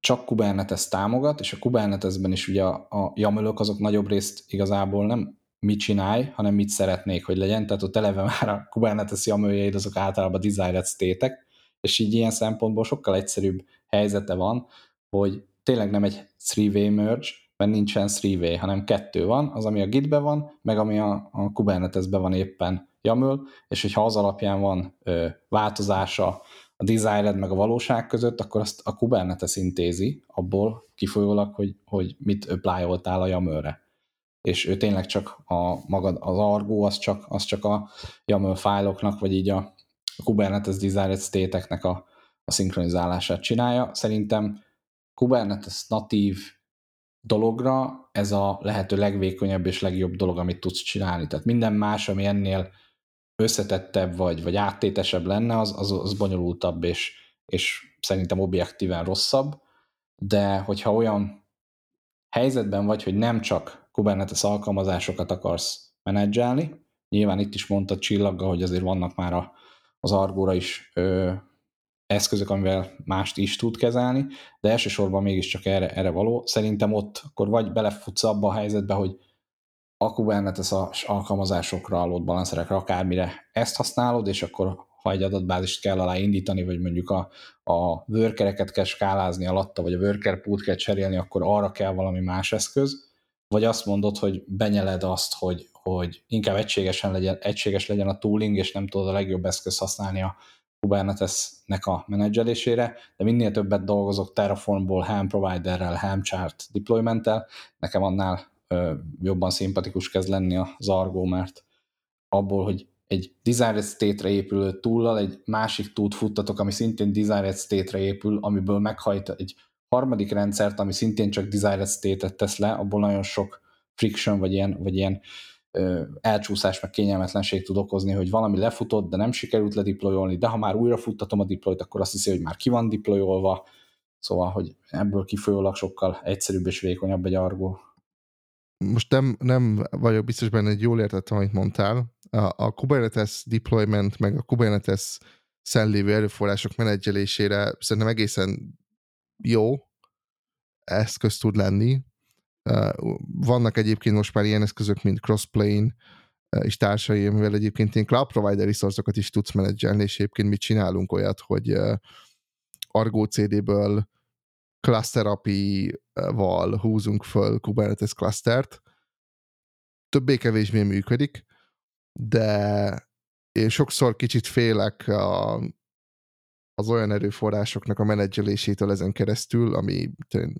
csak Kubernetes támogat, és a Kubernetesben is ugye a, a YAML-ök azok nagyobb részt igazából nem mit csinálj, hanem mit szeretnék, hogy legyen. Tehát ott eleve már a Kubernetes jamöljeid azok általában desired state és így ilyen szempontból sokkal egyszerűbb helyzete van, hogy tényleg nem egy three-way merge, mert nincsen three-way, hanem kettő van, az, ami a Gitbe van, meg ami a, a Kubernetesbe van éppen YAML, és hogyha az alapján van ö, változása a desired meg a valóság között, akkor azt a Kubernetes intézi abból kifolyólag, hogy, hogy mit apply a YAML-re és ő tényleg csak a maga, az Argo, az csak, az csak a YAML fájloknak, vagy így a Kubernetes Desired State-eknek a, a szinkronizálását csinálja. Szerintem Kubernetes natív dologra ez a lehető legvékonyabb és legjobb dolog, amit tudsz csinálni. Tehát minden más, ami ennél összetettebb vagy, vagy áttétesebb lenne, az, az, az bonyolultabb és, és szerintem objektíven rosszabb, de hogyha olyan helyzetben vagy, hogy nem csak Kubernetes alkalmazásokat akarsz menedzselni. Nyilván itt is mondta csillagga, hogy azért vannak már a, az Argóra is ö, eszközök, amivel mást is tud kezelni, de elsősorban mégiscsak erre, erre való. Szerintem ott akkor vagy belefutsz abba a helyzetbe, hogy a Kubernetes alkalmazásokra, load balancerekre, akármire ezt használod, és akkor ha egy adatbázist kell alá indítani, vagy mondjuk a, a workereket kell skálázni alatta, vagy a worker pool kell cserélni, akkor arra kell valami más eszköz, vagy azt mondod, hogy benyeled azt, hogy, hogy inkább egységesen legyen, egységes legyen a tooling, és nem tudod a legjobb eszköz használni a Kubernetes-nek a menedzselésére, de minél többet dolgozok Terraformból, Helm providerrel, Helm chart deploymenttel, nekem annál ö, jobban szimpatikus kezd lenni az Argo, mert abból, hogy egy desired state-re épülő túllal egy másik túlt futtatok, ami szintén desired state-re épül, amiből meghajt egy harmadik rendszert, ami szintén csak desired state-et tesz le, abból nagyon sok friction, vagy ilyen, vagy ilyen ö, elcsúszás, meg kényelmetlenség tud okozni, hogy valami lefutott, de nem sikerült ledeployolni, de ha már újra futtatom a deployt, akkor azt hiszi, hogy már ki van deployolva, szóval, hogy ebből kifolyólag sokkal egyszerűbb és vékonyabb egy argó. Most nem, nem vagyok biztos benne, hogy jól értettem, amit mondtál. A, a Kubernetes deployment, meg a Kubernetes szellévő erőforrások menedzselésére szerintem egészen jó eszköz tud lenni. Vannak egyébként most már ilyen eszközök, mint Crossplane és társai, amivel egyébként én cloud provider resource is tudsz menedzselni, és egyébként mi csinálunk olyat, hogy Argo CD-ből cluster API-val húzunk föl Kubernetes clustert. Többé-kevésbé működik, de én sokszor kicsit félek a, az olyan erőforrásoknak a menedzselésétől ezen keresztül, ami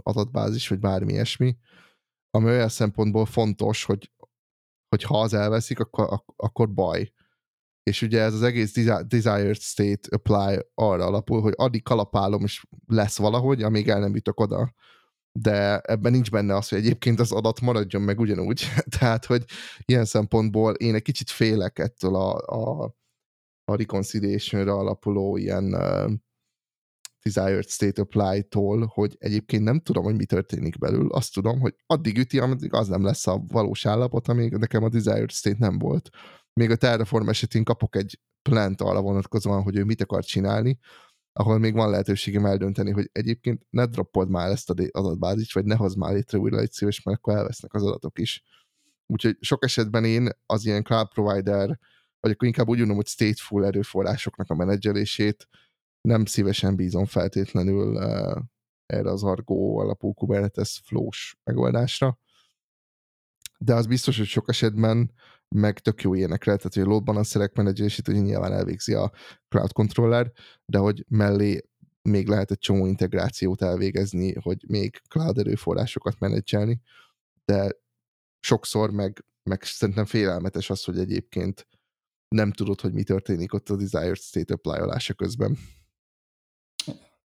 adatbázis, vagy bármi ilyesmi, ami olyan szempontból fontos, hogy, hogy ha az elveszik, akkor, akkor baj. És ugye ez az egész desired state apply arra alapul, hogy addig kalapálom, és lesz valahogy, amíg el nem jutok oda. De ebben nincs benne az, hogy egyébként az adat maradjon meg ugyanúgy. [LAUGHS] Tehát, hogy ilyen szempontból én egy kicsit félek ettől a, a a reconciliation alapuló ilyen uh, desired state apply-tól, hogy egyébként nem tudom, hogy mi történik belül. Azt tudom, hogy addig üti, ameddig az nem lesz a valós állapot, amíg nekem a desired state nem volt. Még a Terraform esetén kapok egy plant arra vonatkozóan, hogy ő mit akar csinálni, ahol még van lehetőségem eldönteni, hogy egyébként ne droppold már ezt az adatbázist, vagy ne hozd már létre újra egy szíves, mert akkor elvesznek az adatok is. Úgyhogy sok esetben én az ilyen cloud provider vagy akkor inkább úgy mondom, hogy stateful erőforrásoknak a menedzselését nem szívesen bízom feltétlenül uh, erre az Argo alapú Kubernetes flows megoldásra. De az biztos, hogy sok esetben meg tök jó ilyenekre, tehát hogy a load balancerek menedzselését hogy nyilván elvégzi a cloud controller, de hogy mellé még lehet egy csomó integrációt elvégezni, hogy még cloud erőforrásokat menedzselni, de sokszor meg, meg szerintem félelmetes az, hogy egyébként nem tudod, hogy mi történik ott a desired state apply közben.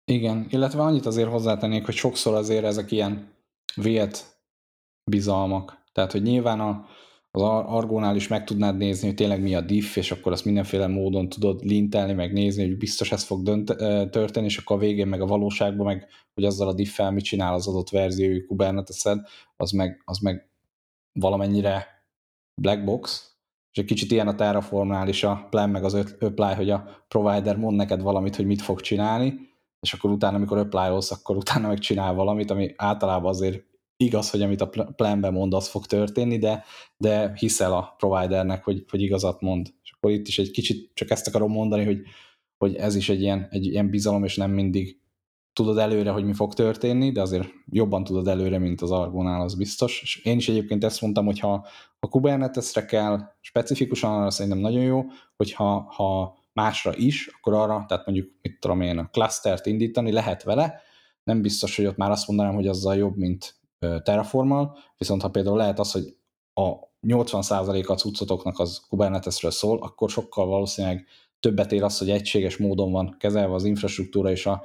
Igen, illetve annyit azért hozzátennék, hogy sokszor azért ezek ilyen vélt bizalmak. Tehát, hogy nyilván a, az argónál is meg tudnád nézni, hogy tényleg mi a diff, és akkor azt mindenféle módon tudod lintelni, meg nézni, hogy biztos ez fog dönt, történni, és akkor a végén meg a valóságban, meg hogy azzal a diffel mit csinál az adott verziójú kubernetes az meg, az meg valamennyire black box, és egy kicsit ilyen a Terraformnál is a plan meg az apply, hogy a provider mond neked valamit, hogy mit fog csinálni, és akkor utána, amikor apply akkor utána meg csinál valamit, ami általában azért igaz, hogy amit a planben mond, az fog történni, de, de hiszel a providernek, hogy, hogy igazat mond. És akkor itt is egy kicsit csak ezt akarom mondani, hogy, hogy ez is egy ilyen, egy ilyen bizalom, és nem mindig tudod előre, hogy mi fog történni, de azért jobban tudod előre, mint az Argonál, az biztos. És én is egyébként ezt mondtam, hogy ha a Kubernetesre kell, specifikusan arra szerintem nagyon jó, hogyha ha másra is, akkor arra, tehát mondjuk, mit tudom én, a clustert indítani lehet vele, nem biztos, hogy ott már azt mondanám, hogy azzal jobb, mint Terraformal, viszont ha például lehet az, hogy a 80%-a a cuccotoknak az Kubernetesről szól, akkor sokkal valószínűleg többet ér az, hogy egységes módon van kezelve az infrastruktúra és a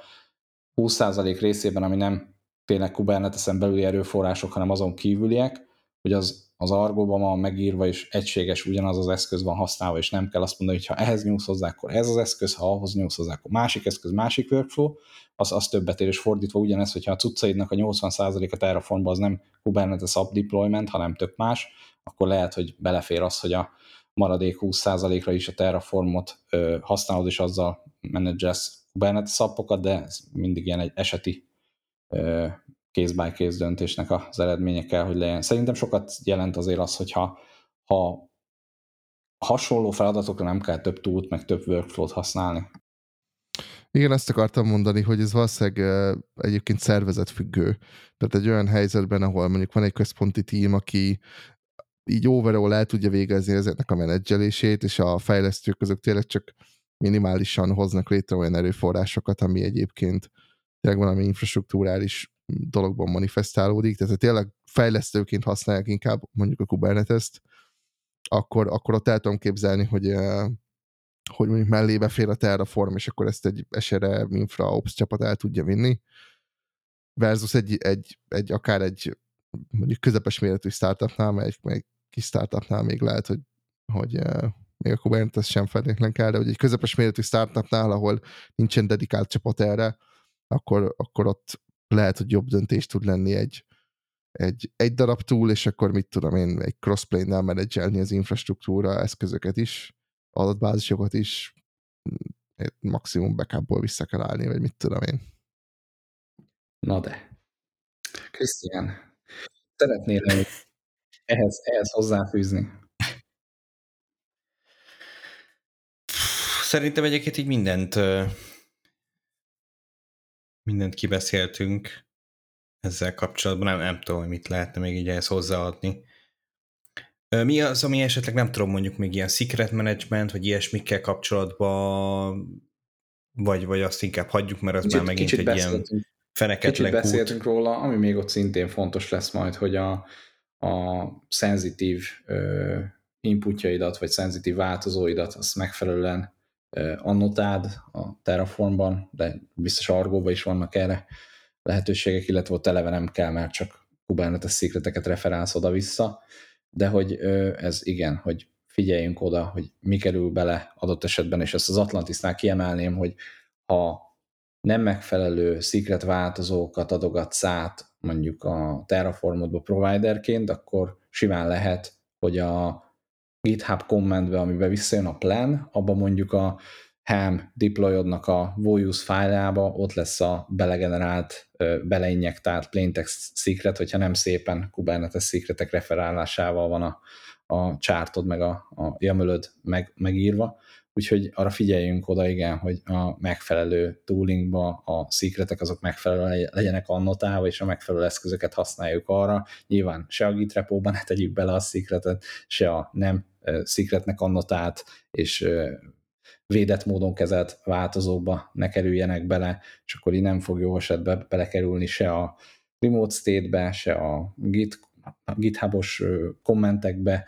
20% részében, ami nem tényleg Kubernetesen belüli erőforrások, hanem azon kívüliek, hogy az, az argóban van megírva, és egységes ugyanaz az eszköz van használva, és nem kell azt mondani, hogy ha ehhez nyúlsz hozzá, akkor ez az eszköz, ha ahhoz nyúlsz hozzá, akkor másik eszköz, másik workflow, az, az többet ér, és fordítva ugyanez, hogyha a cuccaidnak a 80%-a Terraformban az nem Kubernetes app deployment, hanem tök más, akkor lehet, hogy belefér az, hogy a maradék 20%-ra is a Terraformot ö, használod, és azzal menedzselsz Kubernetes szappokat, de ez mindig ilyen egy eseti case by case döntésnek az eredménye kell, hogy legyen. Szerintem sokat jelent azért az, hogyha ha hasonló feladatokra nem kell több túlt, meg több workflow-t használni. Igen, ezt akartam mondani, hogy ez valószínűleg egyébként szervezetfüggő. Tehát egy olyan helyzetben, ahol mondjuk van egy központi tím, aki így overall el tudja végezni ezeknek a menedzselését, és a fejlesztők között tényleg csak minimálisan hoznak létre olyan erőforrásokat, ami egyébként tényleg valami infrastruktúrális dologban manifestálódik, tehát tényleg fejlesztőként használják inkább mondjuk a Kubernetes-t, akkor, akkor ott el tudom képzelni, hogy, hogy mondjuk mellébe fér a Terraform, és akkor ezt egy SRE infra ops csapat el tudja vinni, versus egy, egy, egy akár egy mondjuk közepes méretű startupnál, meg egy kis startupnál még lehet, hogy, hogy még a Kubernetes sem feltétlenül kell, de hogy egy közepes méretű startupnál, ahol nincsen dedikált csapat erre, akkor, akkor ott lehet, hogy jobb döntés tud lenni egy, egy, egy darab túl, és akkor mit tudom én, egy crossplane-nel menedzselni az infrastruktúra eszközöket is, adatbázisokat is, maximum backupból vissza kell állni, vagy mit tudom én. Na de. Krisztián, szeretnél [LAUGHS] ehhez, ehhez hozzáfűzni? Szerintem egyébként így mindent mindent kibeszéltünk ezzel kapcsolatban. Nem, nem tudom, hogy mit lehetne még így ehhez hozzáadni. Mi az, ami esetleg nem tudom, mondjuk még ilyen secret management, vagy ilyesmikkel kapcsolatban, vagy, vagy azt inkább hagyjuk, mert az kicsit, már megint egy ilyen feneketlen Kicsit beszéltünk kút. róla, ami még ott szintén fontos lesz majd, hogy a, a szenzitív inputjaidat, vagy szenzitív változóidat azt megfelelően annotád a Terraformban, de biztos Argóban is vannak erre lehetőségek, illetve ott eleve nem kell, mert csak Kubernetes szikleteket referálsz oda-vissza, de hogy ez igen, hogy figyeljünk oda, hogy mi kerül bele adott esetben, és ezt az Atlantisnál kiemelném, hogy ha nem megfelelő secret változókat adogatsz át mondjuk a Terraformodba providerként, akkor simán lehet, hogy a GitHub kommentbe, amiben visszajön a plan, abban mondjuk a ham deployodnak a Voice fájlába ott lesz a belegenerált, beleinjektált plaintext secret, hogyha nem szépen Kubernetes secretek referálásával van a, a csártod meg a, a jamölöd meg, megírva, úgyhogy arra figyeljünk oda, igen, hogy a megfelelő toolingba a secretek azok megfelelően legyenek annotálva, és a megfelelő eszközöket használjuk arra. Nyilván se a Git repóban ne tegyük bele a secretet, se a nem secretnek annotált, és védett módon kezelt változókba ne kerüljenek bele, és akkor így nem fog jó esetben belekerülni se a remote state-be, se a Git, GitHub-os kommentekbe,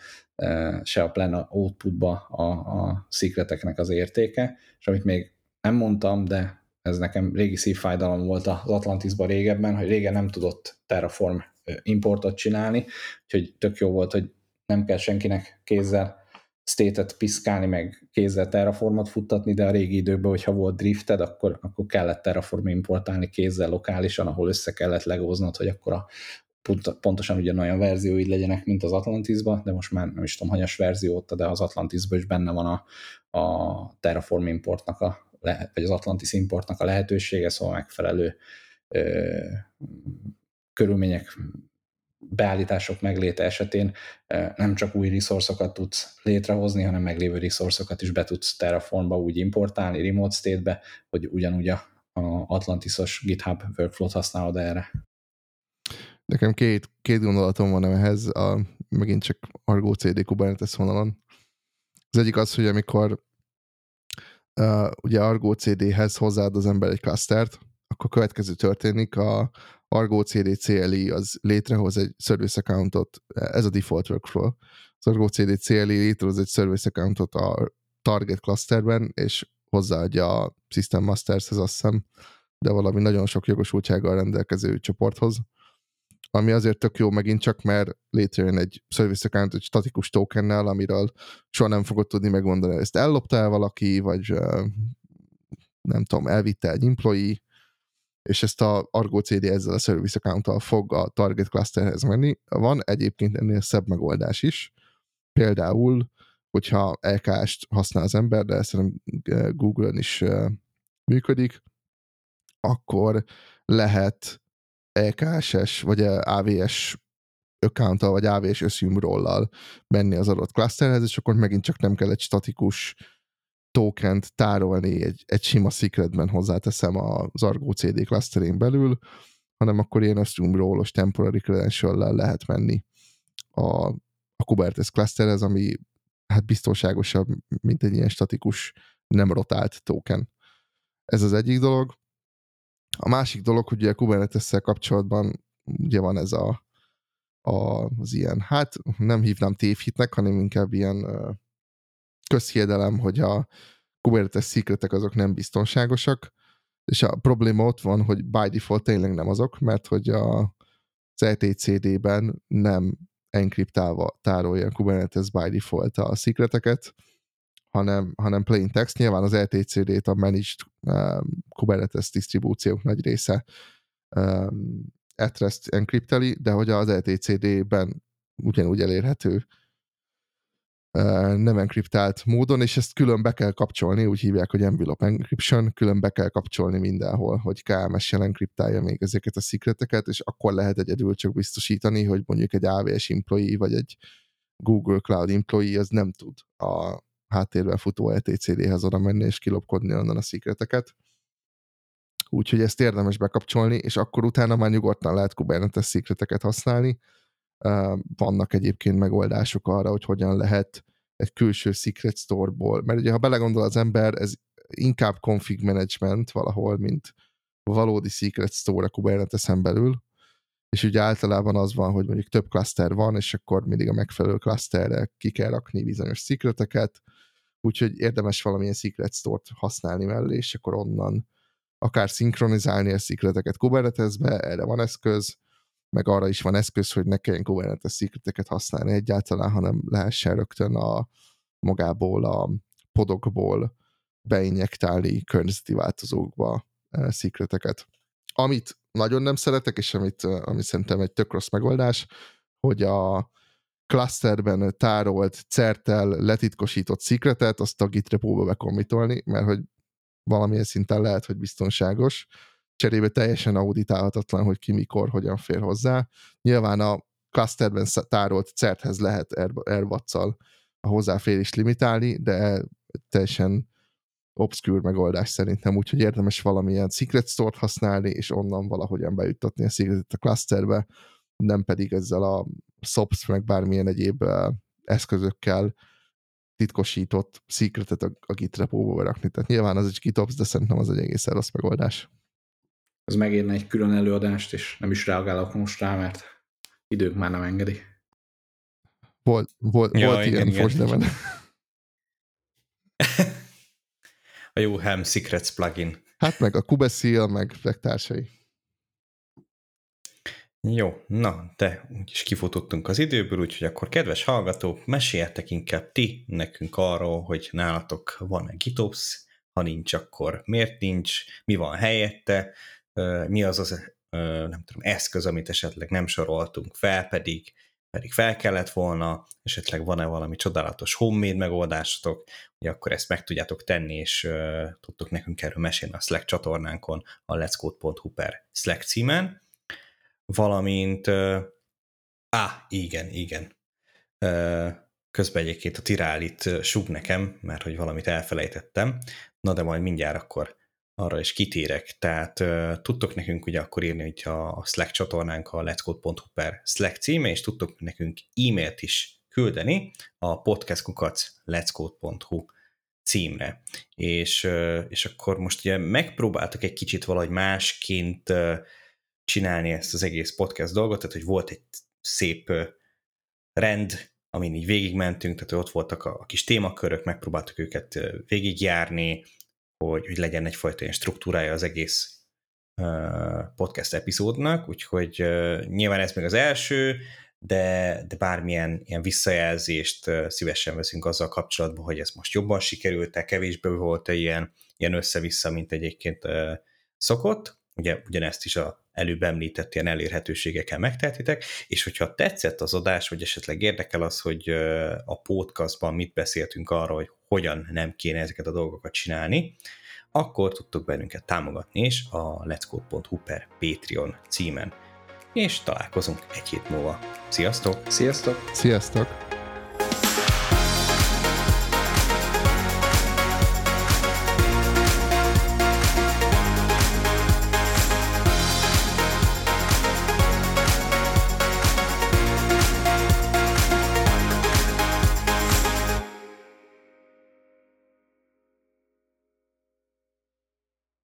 se a plan outputba a, a secreteknek az értéke, és amit még nem mondtam, de ez nekem régi szívfájdalom volt az Atlantisban régebben, hogy régen nem tudott Terraform importot csinálni, úgyhogy tök jó volt, hogy nem kell senkinek kézzel state-et piszkálni, meg kézzel Terraformot futtatni, de a régi időkben, hogyha volt drifted, akkor, akkor kellett Terraform importálni kézzel lokálisan, ahol össze kellett legóznod, hogy akkor a pontosan ugyanolyan verzióid legyenek, mint az Atlantisban, de most már nem is tudom, hanyas verzió ott, de az Atlantisban is benne van a, a Terraform importnak a, vagy az Atlantis importnak a lehetősége, szóval megfelelő ö, körülmények beállítások megléte esetén nem csak új resourcokat tudsz létrehozni, hanem meglévő resourcokat is be tudsz Terraformba úgy importálni, remote state-be, hogy ugyanúgy a Atlantisos GitHub workflow-t használod erre. Nekem két, két gondolatom van ehhez, a, megint csak Argo CD Kubernetes vonalon. Az egyik az, hogy amikor uh, ugye Argo CD-hez hozzáad az ember egy clustert, akkor következő történik, a, Argo CD CLI az létrehoz egy service accountot, ez a default workflow. Az Argo CD CLI létrehoz egy service accountot a target clusterben, és hozzáadja a System Mastershez azt hiszem, de valami nagyon sok jogosultsággal rendelkező csoporthoz. Ami azért tök jó megint csak, mert létrejön egy service account egy statikus tokennel, amiről soha nem fogod tudni megmondani, ezt ellopta el valaki, vagy nem tudom, elvitte egy employee, és ezt a Argo CD ezzel a service account fog a target clusterhez menni. Van egyébként ennél szebb megoldás is, például, hogyha LKS-t használ az ember, de szerintem Google-on is működik, akkor lehet EKSS vagy AVS account vagy AVS assume rollal menni az adott clusterhez, és akkor megint csak nem kell egy statikus tokent tárolni egy, egy sima secretben hozzáteszem az Argo CD clusterén belül, hanem akkor ilyen assume role-os temporary credential lehet menni a, a Kubernetes clusterhez, ami hát biztonságosabb, mint egy ilyen statikus, nem rotált token. Ez az egyik dolog. A másik dolog, hogy a kubernetes kapcsolatban ugye van ez a, a, az ilyen, hát nem hívnám tévhitnek, hanem inkább ilyen közhiedelem, hogy a Kubernetes secretek azok nem biztonságosak, és a probléma ott van, hogy by default tényleg nem azok, mert hogy a, az etcd-ben nem enkriptálva tárolja a Kubernetes by default a secreteket, hanem, hanem plain text. Nyilván az etcd-t a managed um, Kubernetes disztribúciók nagy része um, at rest enkripteli, de hogy az etcd-ben ugyanúgy elérhető nem enkriptált módon, és ezt külön be kell kapcsolni, úgy hívják, hogy envelope encryption, külön be kell kapcsolni mindenhol, hogy KMS-jel enkriptálja még ezeket a szikreteket, és akkor lehet egyedül csak biztosítani, hogy mondjuk egy AWS employee, vagy egy Google Cloud employee az nem tud a háttérben futó etcd-hez oda menni és kilopkodni onnan a szikreteket. Úgyhogy ezt érdemes bekapcsolni, és akkor utána már nyugodtan lehet Kubernetes szikreteket használni, vannak egyébként megoldások arra, hogy hogyan lehet egy külső secret store-ból, mert ugye ha belegondol az ember, ez inkább config management valahol, mint valódi secret store a Kubernetes-en belül, és ugye általában az van, hogy mondjuk több cluster van, és akkor mindig a megfelelő clusterre ki kell rakni bizonyos secreteket, úgyhogy érdemes valamilyen secret store-t használni mellé, és akkor onnan akár szinkronizálni a secreteket Kubernetesbe, erre van eszköz, meg arra is van eszköz, hogy ne kelljen Kubernetes secreteket használni egyáltalán, hanem lehessen rögtön a magából, a podokból beinjektálni környezeti változókba eh, secreteket. Amit nagyon nem szeretek, és amit, eh, amit szerintem egy tök rossz megoldás, hogy a clusterben tárolt, certel, letitkosított secretet, azt a git repóba bekommitolni, mert hogy valamilyen szinten lehet, hogy biztonságos, cserébe teljesen auditálhatatlan, hogy ki mikor, hogyan fér hozzá. Nyilván a clusterben tárolt certhez lehet AirWatch-szal a hozzáférést limitálni, de teljesen obscure megoldás szerintem, úgyhogy érdemes valamilyen secret store-t használni, és onnan valahogyan bejuttatni a secretet a clusterbe, nem pedig ezzel a SOPS meg bármilyen egyéb eszközökkel titkosított secretet a, a Git repóba rakni. Tehát nyilván az egy GitOps, de szerintem az egy egészen rossz megoldás ez megérne egy külön előadást, és nem is reagálok most rá, mert idők már nem engedi. Volt, volt, ja, volt igen, ilyen igen. [LAUGHS] a jó Helm Secrets plugin. Hát meg a Kubecil, meg, meg társai. Jó, na, de úgyis kifutottunk az időből, úgyhogy akkor kedves hallgatók, meséljetek inkább ti nekünk arról, hogy nálatok van-e GitOps, ha nincs, akkor miért nincs, mi van helyette, mi az az nem tudom, eszköz, amit esetleg nem soroltunk fel, pedig, pedig fel kellett volna, esetleg van-e valami csodálatos homemade megoldásotok, hogy akkor ezt meg tudjátok tenni, és uh, tudtok nekünk erről mesélni a Slack csatornánkon, a letscode.hu per Slack címen, valamint á, igen, igen, közben egyébként a tirálit sug nekem, mert hogy valamit elfelejtettem, na de majd mindjárt akkor arra is kitérek. Tehát tudtok nekünk ugye akkor írni, hogy a Slack csatornánk a let'scode.hu per Slack címe, és tudtok nekünk e-mailt is küldeni a podcastkukac let'scode.hu címre. És, és akkor most ugye megpróbáltak egy kicsit valahogy másként uh, csinálni ezt az egész podcast dolgot, tehát hogy volt egy szép rend, amin így végigmentünk, tehát ott voltak a, a kis témakörök, megpróbáltuk őket végigjárni, hogy, hogy legyen egyfajta ilyen struktúrája az egész podcast epizódnak, úgyhogy nyilván ez még az első, de, de bármilyen ilyen visszajelzést szívesen veszünk azzal kapcsolatban, hogy ez most jobban sikerült-e, kevésbé volt-e ilyen, ilyen össze-vissza, mint egyébként szokott. Ugye ugyanezt is a előbb említett ilyen elérhetőségekkel megtehetitek, és hogyha tetszett az adás, vagy esetleg érdekel az, hogy a podcastban mit beszéltünk arról, hogy hogyan nem kéne ezeket a dolgokat csinálni, akkor tudtok bennünket támogatni is a let'scode.hu per Patreon címen. És találkozunk egy hét múlva. Sziasztok! Sziasztok! Sziasztok!